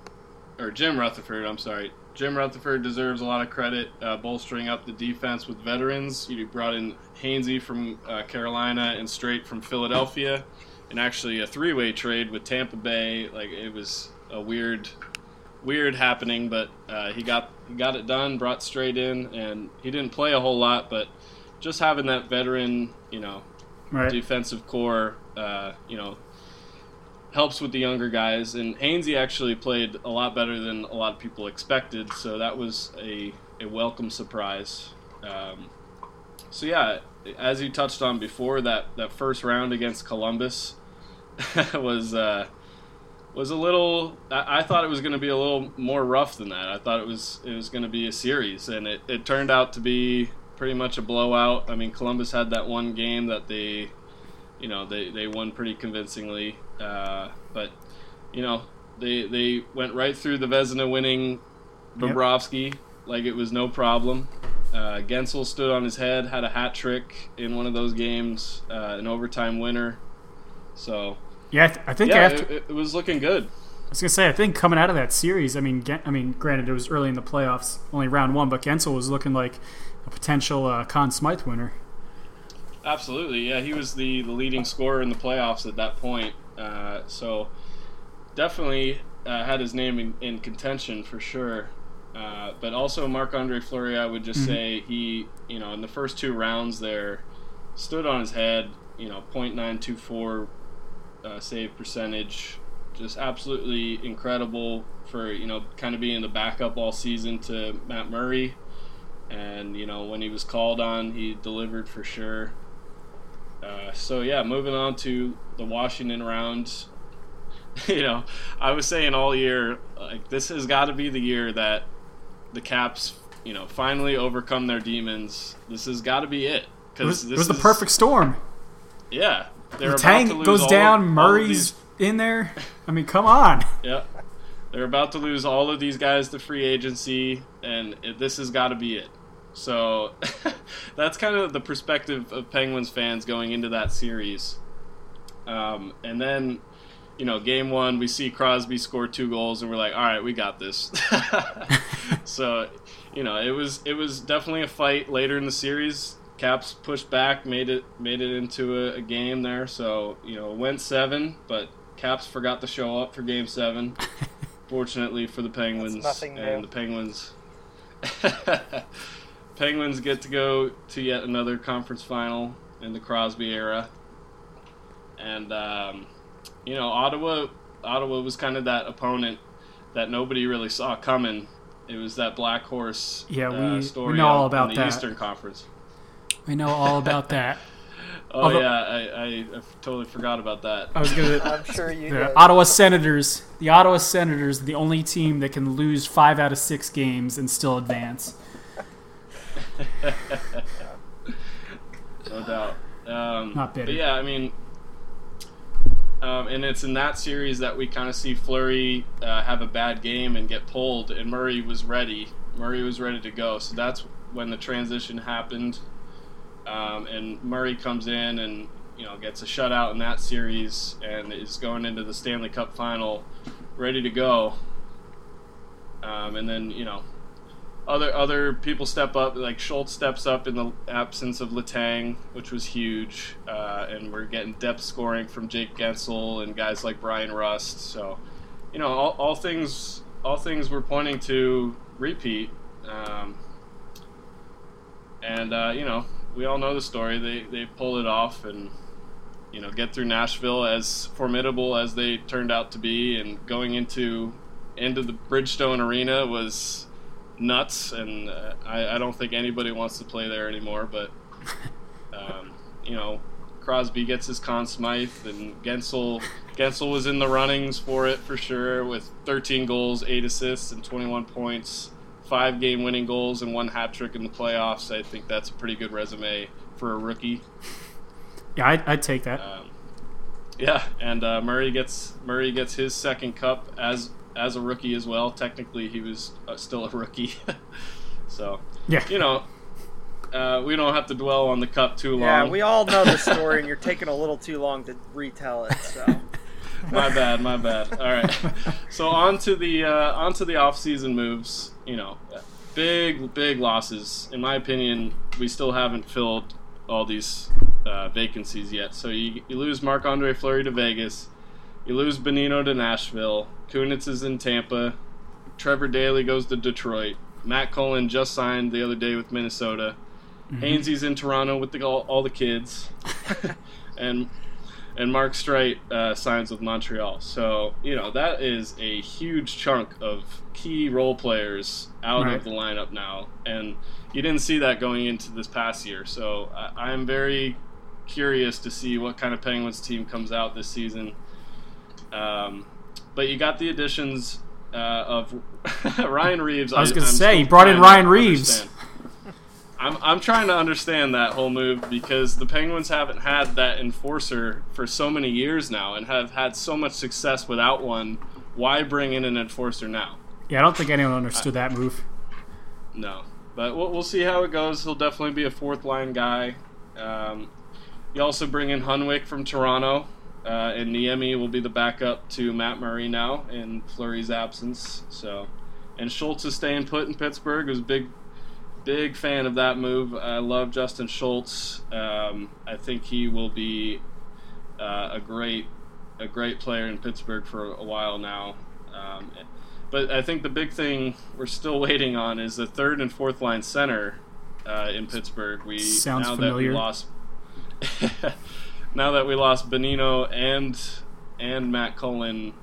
or Jim Rutherford. I'm sorry. Jim Rutherford deserves a lot of credit uh, bolstering up the defense with veterans. You brought in Hainsey from uh, Carolina and Streit from Philadelphia, and actually a three-way trade with Tampa Bay. Like it was a weird, weird happening, but uh, he got he got it done. Brought Streit in, and he didn't play a whole lot, but just having that veteran, you know, right, defensive core, uh, you know, helps with the younger guys. And Hainsey actually played a lot better than a lot of people expected, so that was a, a welcome surprise. Um, so yeah, as you touched on before, that, that first round against Columbus [LAUGHS] was uh, was a little. I, I thought it was going to be a little more rough than that. I thought it was it was going to be a series, and it, it turned out to be pretty much a blowout. I mean, Columbus had that one game that they, you know, they, they won pretty convincingly, uh, but you know, they they went right through the Vezina winning Yep. Bobrovsky like it was no problem. Uh, Guentzel stood on his head, had a hat trick in one of those games, uh, an overtime winner. So yeah, I, th- I think yeah, after it, it was looking good. I was gonna say, I think coming out of that series, I mean, Gen- I mean, granted it was early in the playoffs, only round one, but Guentzel was looking like a potential uh, Conn Smythe winner. Absolutely, yeah. He was the, the leading scorer in the playoffs at that point. Uh, so definitely uh, had his name in, in contention for sure. Uh, but also Marc Andre Fleury, I would just say he, you know, in the first two rounds there, stood on his head. You know, .924 uh, save percentage, just absolutely incredible for you know kind of being the backup all season to Matt Murray. And you know when he was called on, he delivered for sure. Uh, so yeah, moving on to the Washington round. [LAUGHS] you know, I was saying all year, like this has got to be the year that the Caps, you know, finally overcome their demons. This has got to be it. It was, this it was the perfect storm. Yeah, they're The tank goes down, of Murray's in there. I mean, come on. [LAUGHS] Yeah, they're about to lose all of these guys to free agency, and it, this has got to be it. So [LAUGHS] that's kind of the perspective of Penguins fans going into that series. Um, and then, you know, game one, we see Crosby score two goals, and we're like, all right, we got this. [LAUGHS] so, you know, it was it was definitely a fight later in the series. Caps pushed back, made it made it into a, a game there. So you know, went seven, but Caps forgot to show up for Game Seven. [LAUGHS] Fortunately for the Penguins, nothing new. and the Penguins, [LAUGHS] Penguins get to go to yet another conference final in the Crosby era, and um, you know, Ottawa. Ottawa was kind of that opponent that nobody really saw coming. It was that black horse Yeah, uh, we- we story know all about the that. Eastern Conference. I know all about that. [LAUGHS] Oh Although- yeah, I, I, I totally forgot about that. I was gonna. [LAUGHS] I'm sure you The did. Ottawa Senators. The Ottawa Senators, the only team that can lose five out of six games and still advance. [LAUGHS] no doubt. Um, Not bitter. But yeah, I mean, um, and it's in that series that we kind of see Fleury uh, have a bad game and get pulled, and Murray was ready. Murray was ready to go. So that's when the transition happened, um, and Murray comes in and you know gets a shutout in that series and is going into the Stanley Cup final ready to go. Um, and then you know other other people step up, like Schultz steps up in the absence of Letang, which was huge, uh, and we're getting depth scoring from Jake Guentzel and guys like Bryan Rust. So, you know, all, all things all things were pointing to repeat, um, and uh, you know, we all know the story. They they pull it off and you know get through Nashville as formidable as they turned out to be, and going into into the Bridgestone Arena was nuts, and uh, I, I don't think anybody wants to play there anymore. But [LAUGHS] um, you know, Crosby gets his Conn Smythe, and Guentzel Guentzel was in the runnings for it for sure, with 13 goals, eight assists, and 21 points, five game-winning goals, and one hat trick in the playoffs. I think that's a pretty good resume for a rookie. Yeah, I'd, I'd take that. Um, yeah, and uh, Murray gets Murray gets his second cup as as a rookie as well. Technically, he was uh, still a rookie, [LAUGHS] so yeah. you know uh, we don't have to dwell on the cup too long. Yeah, we all know the story, and [LAUGHS] you're taking a little too long to retell it. So [LAUGHS] my bad, my bad. All right, [LAUGHS] so on to the uh, on to the off season moves. You know, big big losses. In my opinion, we still haven't filled all these uh, vacancies yet. So you, you lose Marc Andre Fleury to Vegas. You lose Bonino to Nashville. Kunitz is in Tampa. Trevor Daley goes to Detroit. Matt Cullen just signed the other day with Minnesota. Hainsey's in Toronto with the, all, all the kids. [LAUGHS] and and Mark Streit uh, signs with Montreal. So, you know, that is a huge chunk of key role players out Right. of the lineup now. And you didn't see that going into this past year. So I, I'm very curious to see what kind of Penguins team comes out this season. Um, but you got the additions uh, of [LAUGHS] Ryan Reaves. I was gonna say, still you brought in Ryan Reaves. understand. I'm, I'm trying to understand that whole move because the Penguins haven't had that enforcer for so many years now and have had so much success without one. Why bring in an enforcer now? Yeah, I don't think anyone understood that move. No. But we'll, we'll see how it goes. He'll definitely be a fourth line guy. Um, you also bring in Hunwick from Toronto, uh, and Niemi will be the backup to Matt Murray now in Fleury's absence. So, and Schultz is staying put in Pittsburgh. It Was a big, big fan of that move. I love Justin Schultz. Um, I think he will be uh, a great, a great player in Pittsburgh for a while now. Um, but I think the big thing we're still [LAUGHS] waiting on is the third and fourth line center uh, in Pittsburgh. We Sounds now familiar. that we lost [LAUGHS] now that we lost Bonino and and Matt Cullen,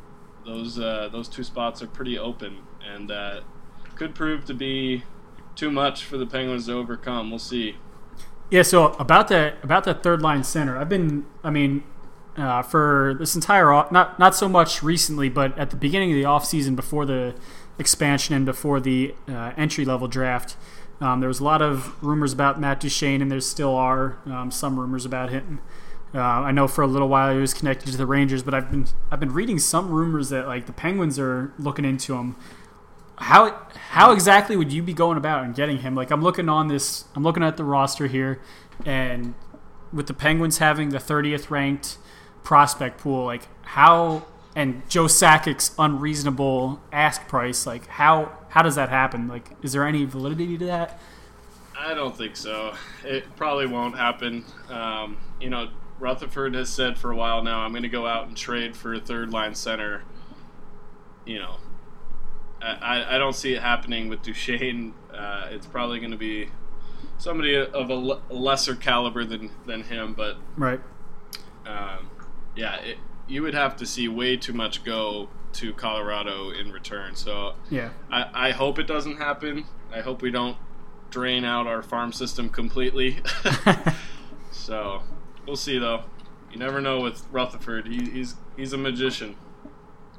those uh, those two spots are pretty open and uh, could prove to be too much for the Penguins to overcome. We'll see. Yeah, so about that about that third line center, I've been, I mean, uh, for this entire off, not not so much recently, but at the beginning of the offseason before the expansion and before the uh, entry level draft, um, there was a lot of rumors about Matt Duchene, and there still are um, some rumors about him. Uh, I know for a little while he was connected to the Rangers, but I've been I've been reading some rumors that like the Penguins are looking into him. How how exactly would you be going about and getting him? Like I'm looking on this, I'm looking at the roster here, and with the Penguins having the 30th ranked prospect pool, like how and Joe Sakic's unreasonable ask price, like how how does that happen? Like, is there any validity to that? I don't think so. It probably won't happen. Um, you know, Rutherford has said for a while now, I'm going to go out and trade for a third line center. You know, I, I- don't see it happening with Duchene. Uh, it's probably going to be somebody of a lesser caliber than, than him, but Right. um, yeah, it, you would have to see way too much go to Colorado in return. So Yeah. I, I hope it doesn't happen. I hope we don't drain out our farm system completely. [LAUGHS] so, we'll see though. You never know with Rutherford. He, he's he's a magician.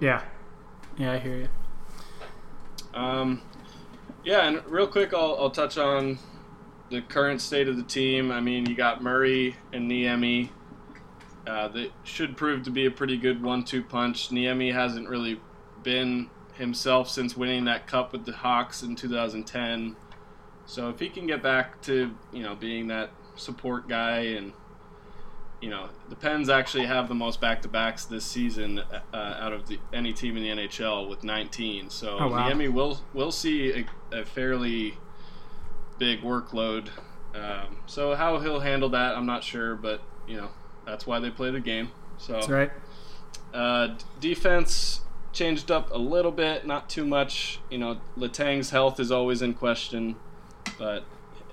Yeah, yeah, I hear you. Um, yeah, and real quick, I'll, I'll touch on the current state of the team. I mean, you got Murray and Niemi. Uh, that should prove to be a pretty good one-two punch. Niemi hasn't really been himself since winning that cup with the Hawks in 2010. So if he can get back to you know being that support guy and you know the Pens actually have the most back-to-backs this season uh, out of the, any team in the NHL with 19. So Oh, wow. Niemi will will see a, a fairly big workload. Um, so how he'll handle that, I'm not sure, but you know that's why they play the game. So That's right. uh, defense changed up a little bit, not too much. You know, Letang's health is always in question, but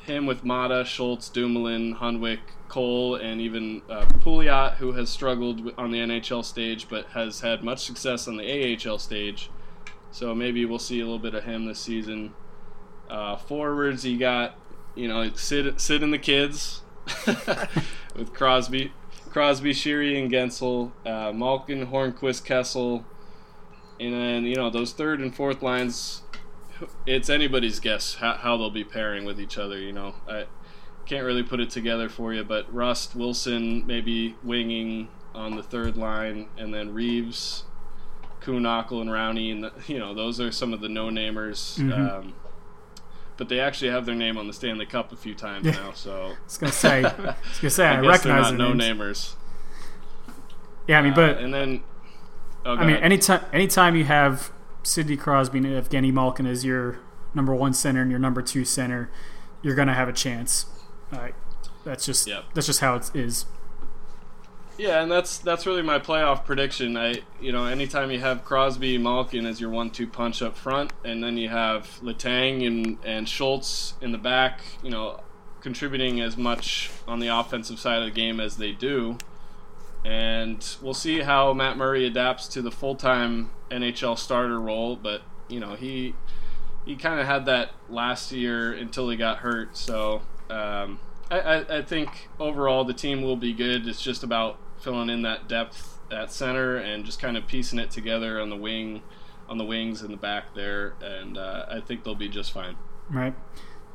him with Maatta, Schultz, Dumoulin, Hunwick, Cole, and even uh, Pouliot, who has struggled on the NHL stage but has had much success on the AHL stage. So maybe we'll see a little bit of him this season. Uh, forwards, you got, you know, Sid, Sid and the kids [LAUGHS] with Crosby. Crosby, Sheary, and Guentzel, uh, Malkin, Hornqvist, Kessel, and then you know those third and fourth lines. It's anybody's guess how, how they'll be pairing with each other. You know, I can't really put it together for you, but Rust, Wilson, maybe winging on the third line, and then Reaves, Kuhnhackl, and Rowney, and the, you know those are some of the no-namers. Um, but they actually have their name on the Stanley Cup a few times now, so I was gonna say, I was gonna [LAUGHS] say, I, I, recognize they're not no-namers. Yeah, I mean, Uh, but and then, oh, I mean, ahead. anytime anytime you have Sidney Crosby and Evgeny Malkin as your number one center and your number two center, you're gonna have a chance. Uh, that's just Yep. that's just how it is. yeah, and that's that's really my playoff prediction. I you know, anytime you have Crosby, Malkin as your one-two punch up front, and then you have Letang and and Schultz in the back, you know, contributing as much on the offensive side of the game as they do. And we'll see how Matt Murray adapts to the full-time NHL starter role, but you know, he he kind of had that last year until he got hurt. So um, I, I, think overall the team will be good. It's just about filling in that depth at center and just kind of piecing it together on the wing, on the wings in the back there, and uh, I think they'll be just fine. Right.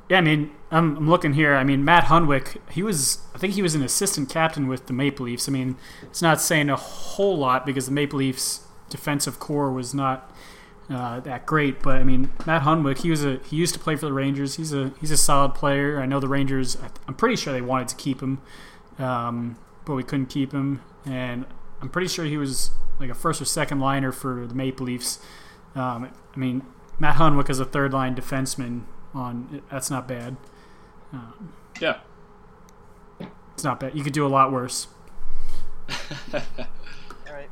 Yeah, I mean, I'm, I'm looking here. I mean, Matt Hunwick, he was, I think he was an assistant captain with the Maple Leafs. I mean, it's not saying a whole lot because the Maple Leafs defensive core was not uh, that great. But I mean, Matt Hunwick, he was a, he used to play for the Rangers. He's a, he's a solid player. I know the Rangers. I'm pretty sure they wanted to keep him, um, but we couldn't keep him. And I'm pretty sure he was like a first or second liner for the Maple Leafs. Um, I mean, Matt Hunwick is a third line defenseman. On that's not bad. Yeah. It's not bad. You could do a lot worse. [LAUGHS] All right.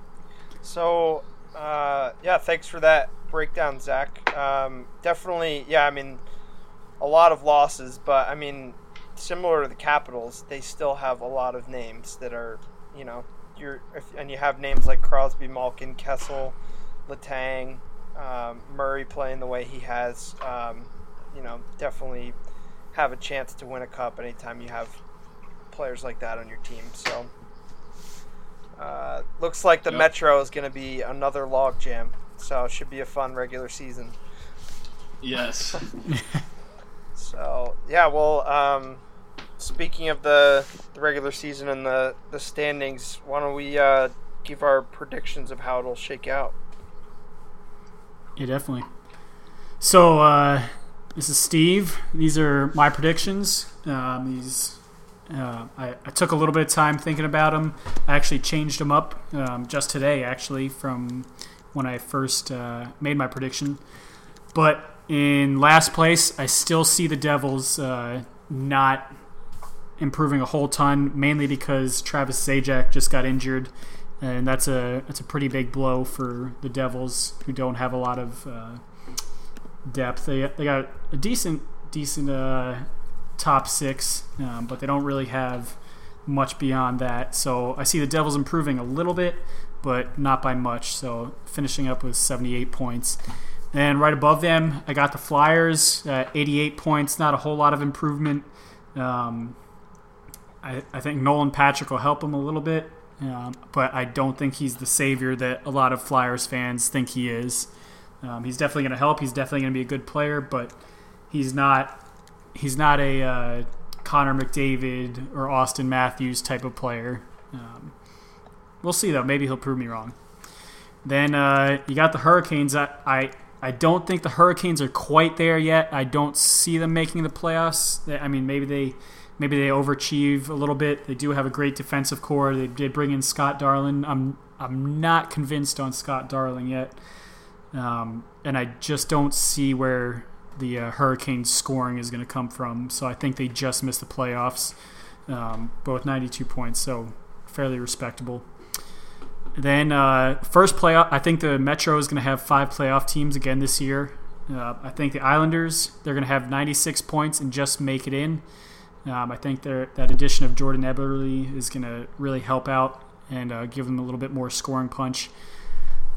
So, uh, yeah, thanks for that breakdown, Zac. Um, definitely, yeah, I mean, a lot of losses, but I mean, similar to the Capitals, they still have a lot of names that are, you know, you're, and you have names like Crosby, Malkin, Kessel, Letang, um, Murray playing the way he has. Um, you know, definitely have a chance to win a cup anytime you have players like that on your team. So. Uh, looks like the Yep. Metro is going to be another logjam, so it should be a fun regular season. Yes. [LAUGHS] So yeah, well, um, speaking of the, the regular season and the, the standings, why don't we uh, give our predictions of how it'll shake out? Yeah, definitely. So uh, this is Steve. These are my predictions. Um, these uh, I, I took a little bit of time thinking about them. I actually changed them up um, just today, actually, from when I first uh, made my prediction. But in last place, I still see the Devils uh, not improving a whole ton, mainly because Travis Zajac just got injured, and that's a that's a pretty big blow for the Devils, who don't have a lot of uh, depth. They they got a decent decent uh, top six, um, but they don't really have much beyond that. So I see the Devils improving a little bit, but not by much. So finishing up with 78 points. And right above them, I got the Flyers at 88 points. Not a whole lot of improvement. Um, I, I think Nolan Patrick will help him a little bit, um, but I don't think he's the savior that a lot of Flyers fans think he is. Um, he's definitely going to help. He's definitely going to be a good player, but he's not. He's not a uh, Connor McDavid or Auston Matthews type of player. Um, we'll see though. Maybe he'll prove me wrong. Then uh, you got the Hurricanes. I, I I don't think the Hurricanes are quite there yet. I don't see them making the playoffs. I mean, maybe they maybe they overachieve a little bit. They do have a great defensive core. They did bring in Scott Darling. I'm I'm not convinced on Scott Darling yet, um, and I just don't see where the uh, Hurricanes scoring is going to come from. So I think they just missed the playoffs, um, both 92 points. So fairly respectable. Then uh, first playoff, I think the Metro is going to have five playoff teams again this year. Uh, I think the Islanders they're going to have 96 points and just make it in. Um, I think that addition of Jordan Eberle is going to really help out and uh, give them a little bit more scoring punch.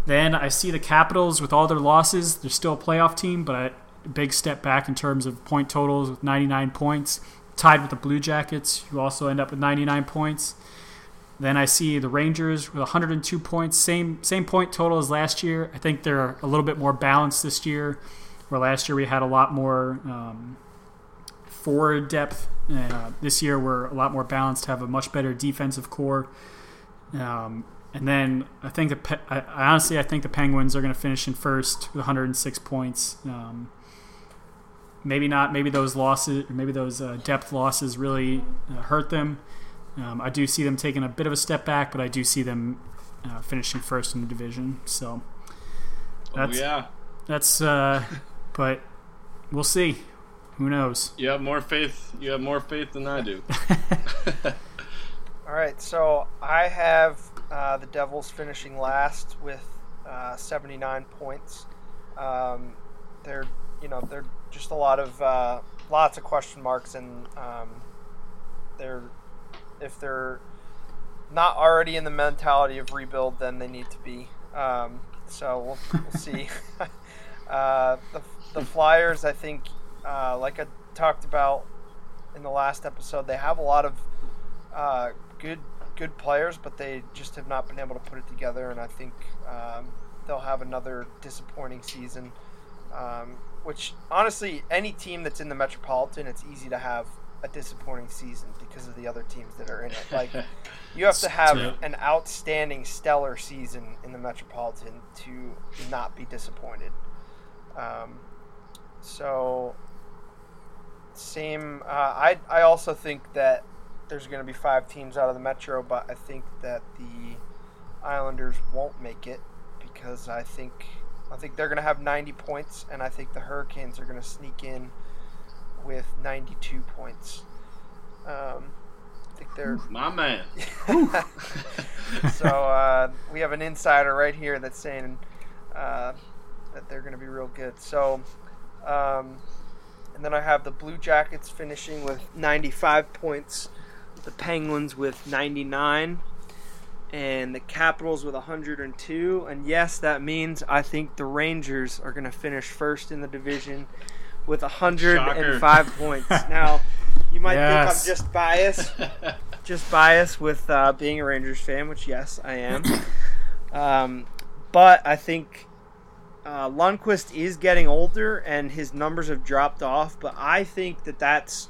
Then I see the Capitals with all their losses. They're still a playoff team, but big step back in terms of point totals with 99 points, tied with the Blue Jackets, who also end up with 99 points. Then I see the Rangers with 102 points, same same point total as last year. I think they're a little bit more balanced this year, where last year we had a lot more um, forward depth. Uh, this year we're a lot more balanced, have a much better defensive core. Um, and then I think the I, I honestly I think the Penguins are going to finish in first with 106 points. Um, maybe not. Maybe those losses, maybe those uh, depth losses really uh, hurt them. Um, I do see them taking a bit of a step back, but I do see them uh, finishing first in the division. So oh, that's oh, yeah. That's uh, [LAUGHS] but we'll see. Who knows? You have more faith. You have more faith than I do. [LAUGHS] All right, so I have uh, the Devils finishing last with uh, 79 points. Um, they're you know they're just a lot of uh, lots of question marks and um, they're if they're not already in the mentality of rebuild, then they need to be. Um, so we'll, we'll see. [LAUGHS] [LAUGHS] uh, the, the Flyers, I think, uh, like I talked about in the last episode, they have a lot of uh, good good players, but they just have not been able to put it together. And I think um, they'll have another disappointing season. Um, which honestly, any team that's in the Metropolitan, it's easy to have a disappointing season because of the other teams that are in it. Like [LAUGHS] you have to have an outstanding, stellar season in the Metropolitan to not be disappointed. Um, so, same. Uh, I I also think that there's going to be five teams out of the Metro, but I think that the Islanders won't make it because I think I think they're going to have 90 points, and I think the Hurricanes are going to sneak in with 92 points. Um, I think they're my man. [LAUGHS] so uh, we have an insider right here that's saying uh, that they're going to be real good. So, um, and then I have the Blue Jackets finishing with 95 points, the Penguins with 99, and the Capitals with 102. And yes, that means I think the Rangers are going to finish first in the division with 105 Shocker. points. Now, you might yes. think I'm just biased, [LAUGHS] just biased with uh, being a Rangers fan, which yes, I am. Um, but I think uh, Lundqvist is getting older and his numbers have dropped off. But I think that that's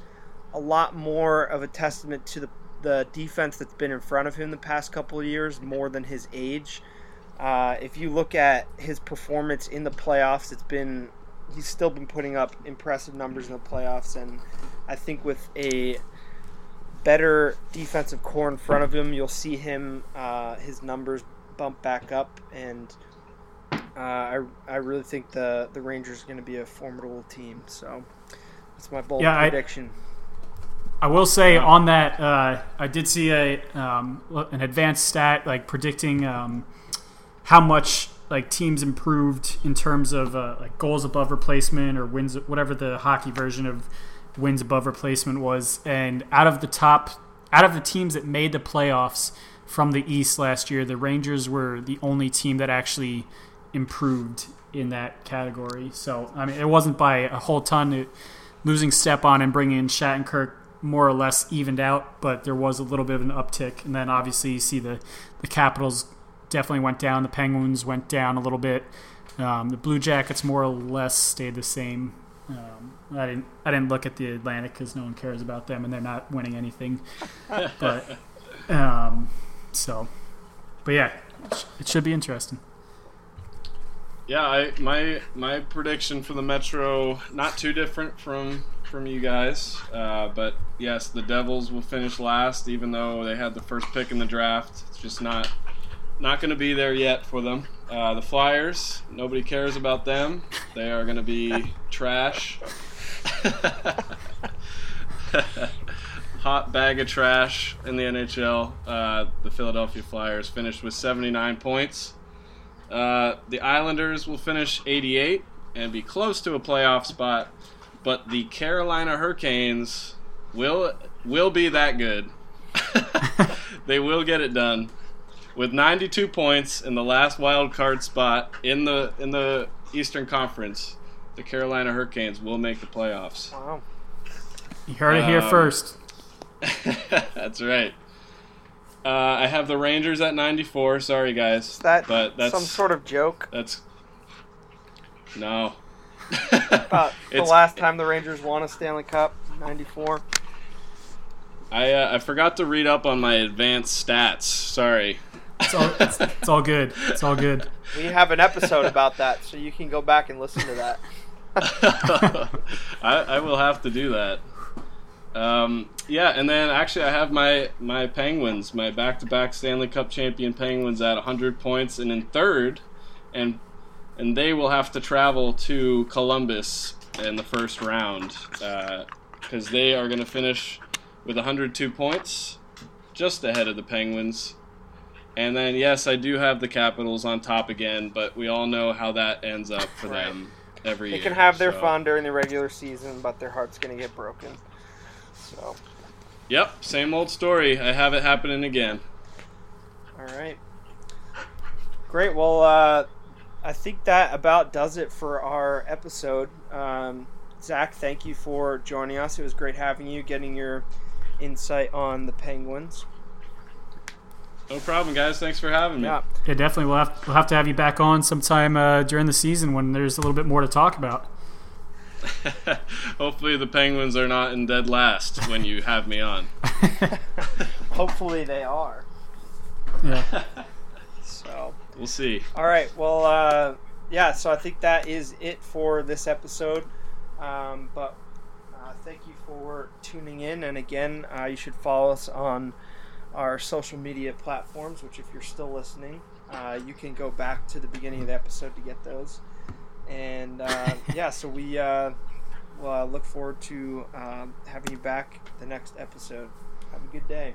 a lot more of a testament to the the defense that's been in front of him the past couple of years more than his age. Uh, if you look at his performance in the playoffs, it's been he's still been putting up impressive numbers in the playoffs, and I think with a better defensive core in front of him, you'll see him uh, his numbers bump back up, and uh, I I really think the the Rangers are going to be a formidable team. So that's my bold yeah, prediction. I, I will say on that, uh, I did see a um, an advanced stat like predicting um, how much like teams improved in terms of uh, like goals above replacement or wins, whatever the hockey version of wins above replacement was. And out of the top, out of the teams that made the playoffs from the East last year, the Rangers were the only team that actually improved in that category. So I mean, it wasn't by a whole ton. It, losing Stepan and bringing in Shattenkirk more or less evened out, but there was a little bit of an uptick. And then obviously you see the the Capitals definitely went down. The Penguins went down a little bit. Um, the Blue Jackets more or less stayed the same. Um, I didn't I didn't look at the Atlantic because no one cares about them and they're not winning anything. [LAUGHS] but um, so, but yeah, it should be interesting. Yeah, I, my my prediction for the Metro not too different from from you guys, uh, but yes, the Devils will finish last, even though they had the first pick in the draft. It's just not not going to be there yet for them. Uh, the Flyers, nobody cares about them. They are going to be [LAUGHS] trash. [LAUGHS] Hot bag of trash in the NHL. Uh, the Philadelphia Flyers finished with 79 points. Uh, the Islanders will finish 88 and be close to a playoff spot, but the Carolina Hurricanes will will be that good. [LAUGHS] they will get it done with 92 points in the last wild card spot in the in the Eastern Conference. The Carolina Hurricanes will make the playoffs. Wow. You heard it here Um, first. [LAUGHS] that's right. Uh, I have the Rangers at 94. Sorry, guys, Is that but that's some sort of joke that's no. [LAUGHS] about the last time the Rangers won a Stanley Cup, '94? I uh, I forgot to read up on my advanced stats. Sorry. It's all, it's, it's all good. It's all good. We have an episode about that, so you can go back and listen to that. [LAUGHS] I, I will have to do that. Um, yeah, and then actually I have my my Penguins, my back-to-back Stanley Cup champion Penguins at 100 points, and in third, and and they will have to travel to Columbus in the first round because they are going to finish with 102 points, just ahead of the Penguins. And then yes, I do have the Capitals on top again, but we all know how that ends up for Right. them every They year. can have their so- fun during the regular season, but their heart's gonna get broken. So, Yep, same old story. I have it happening again. all right, great. Well, uh, I think that about does it for our episode. Um, Zac, thank you for joining us. It was great having you, getting your insight on the Penguins. No problem, guys. Thanks for having me. Yeah, Yeah, definitely. We'll have, we'll have to have you back on sometime uh, during the season when there's a little bit more to talk about. [LAUGHS] Hopefully, the Penguins are not in dead last when you have me on. [LAUGHS] [LAUGHS] hopefully they are. Yeah. We'll see. All right. Well, uh, yeah. So I think that is it for this episode. Um, but uh, thank you for tuning in, and again, uh, you should follow us on our social media platforms. Which, if you're still listening, uh, you can go back to the beginning of the episode to get those. And uh, [LAUGHS] yeah, so we uh, will uh, look forward to um, having you back the next episode. Have a good day.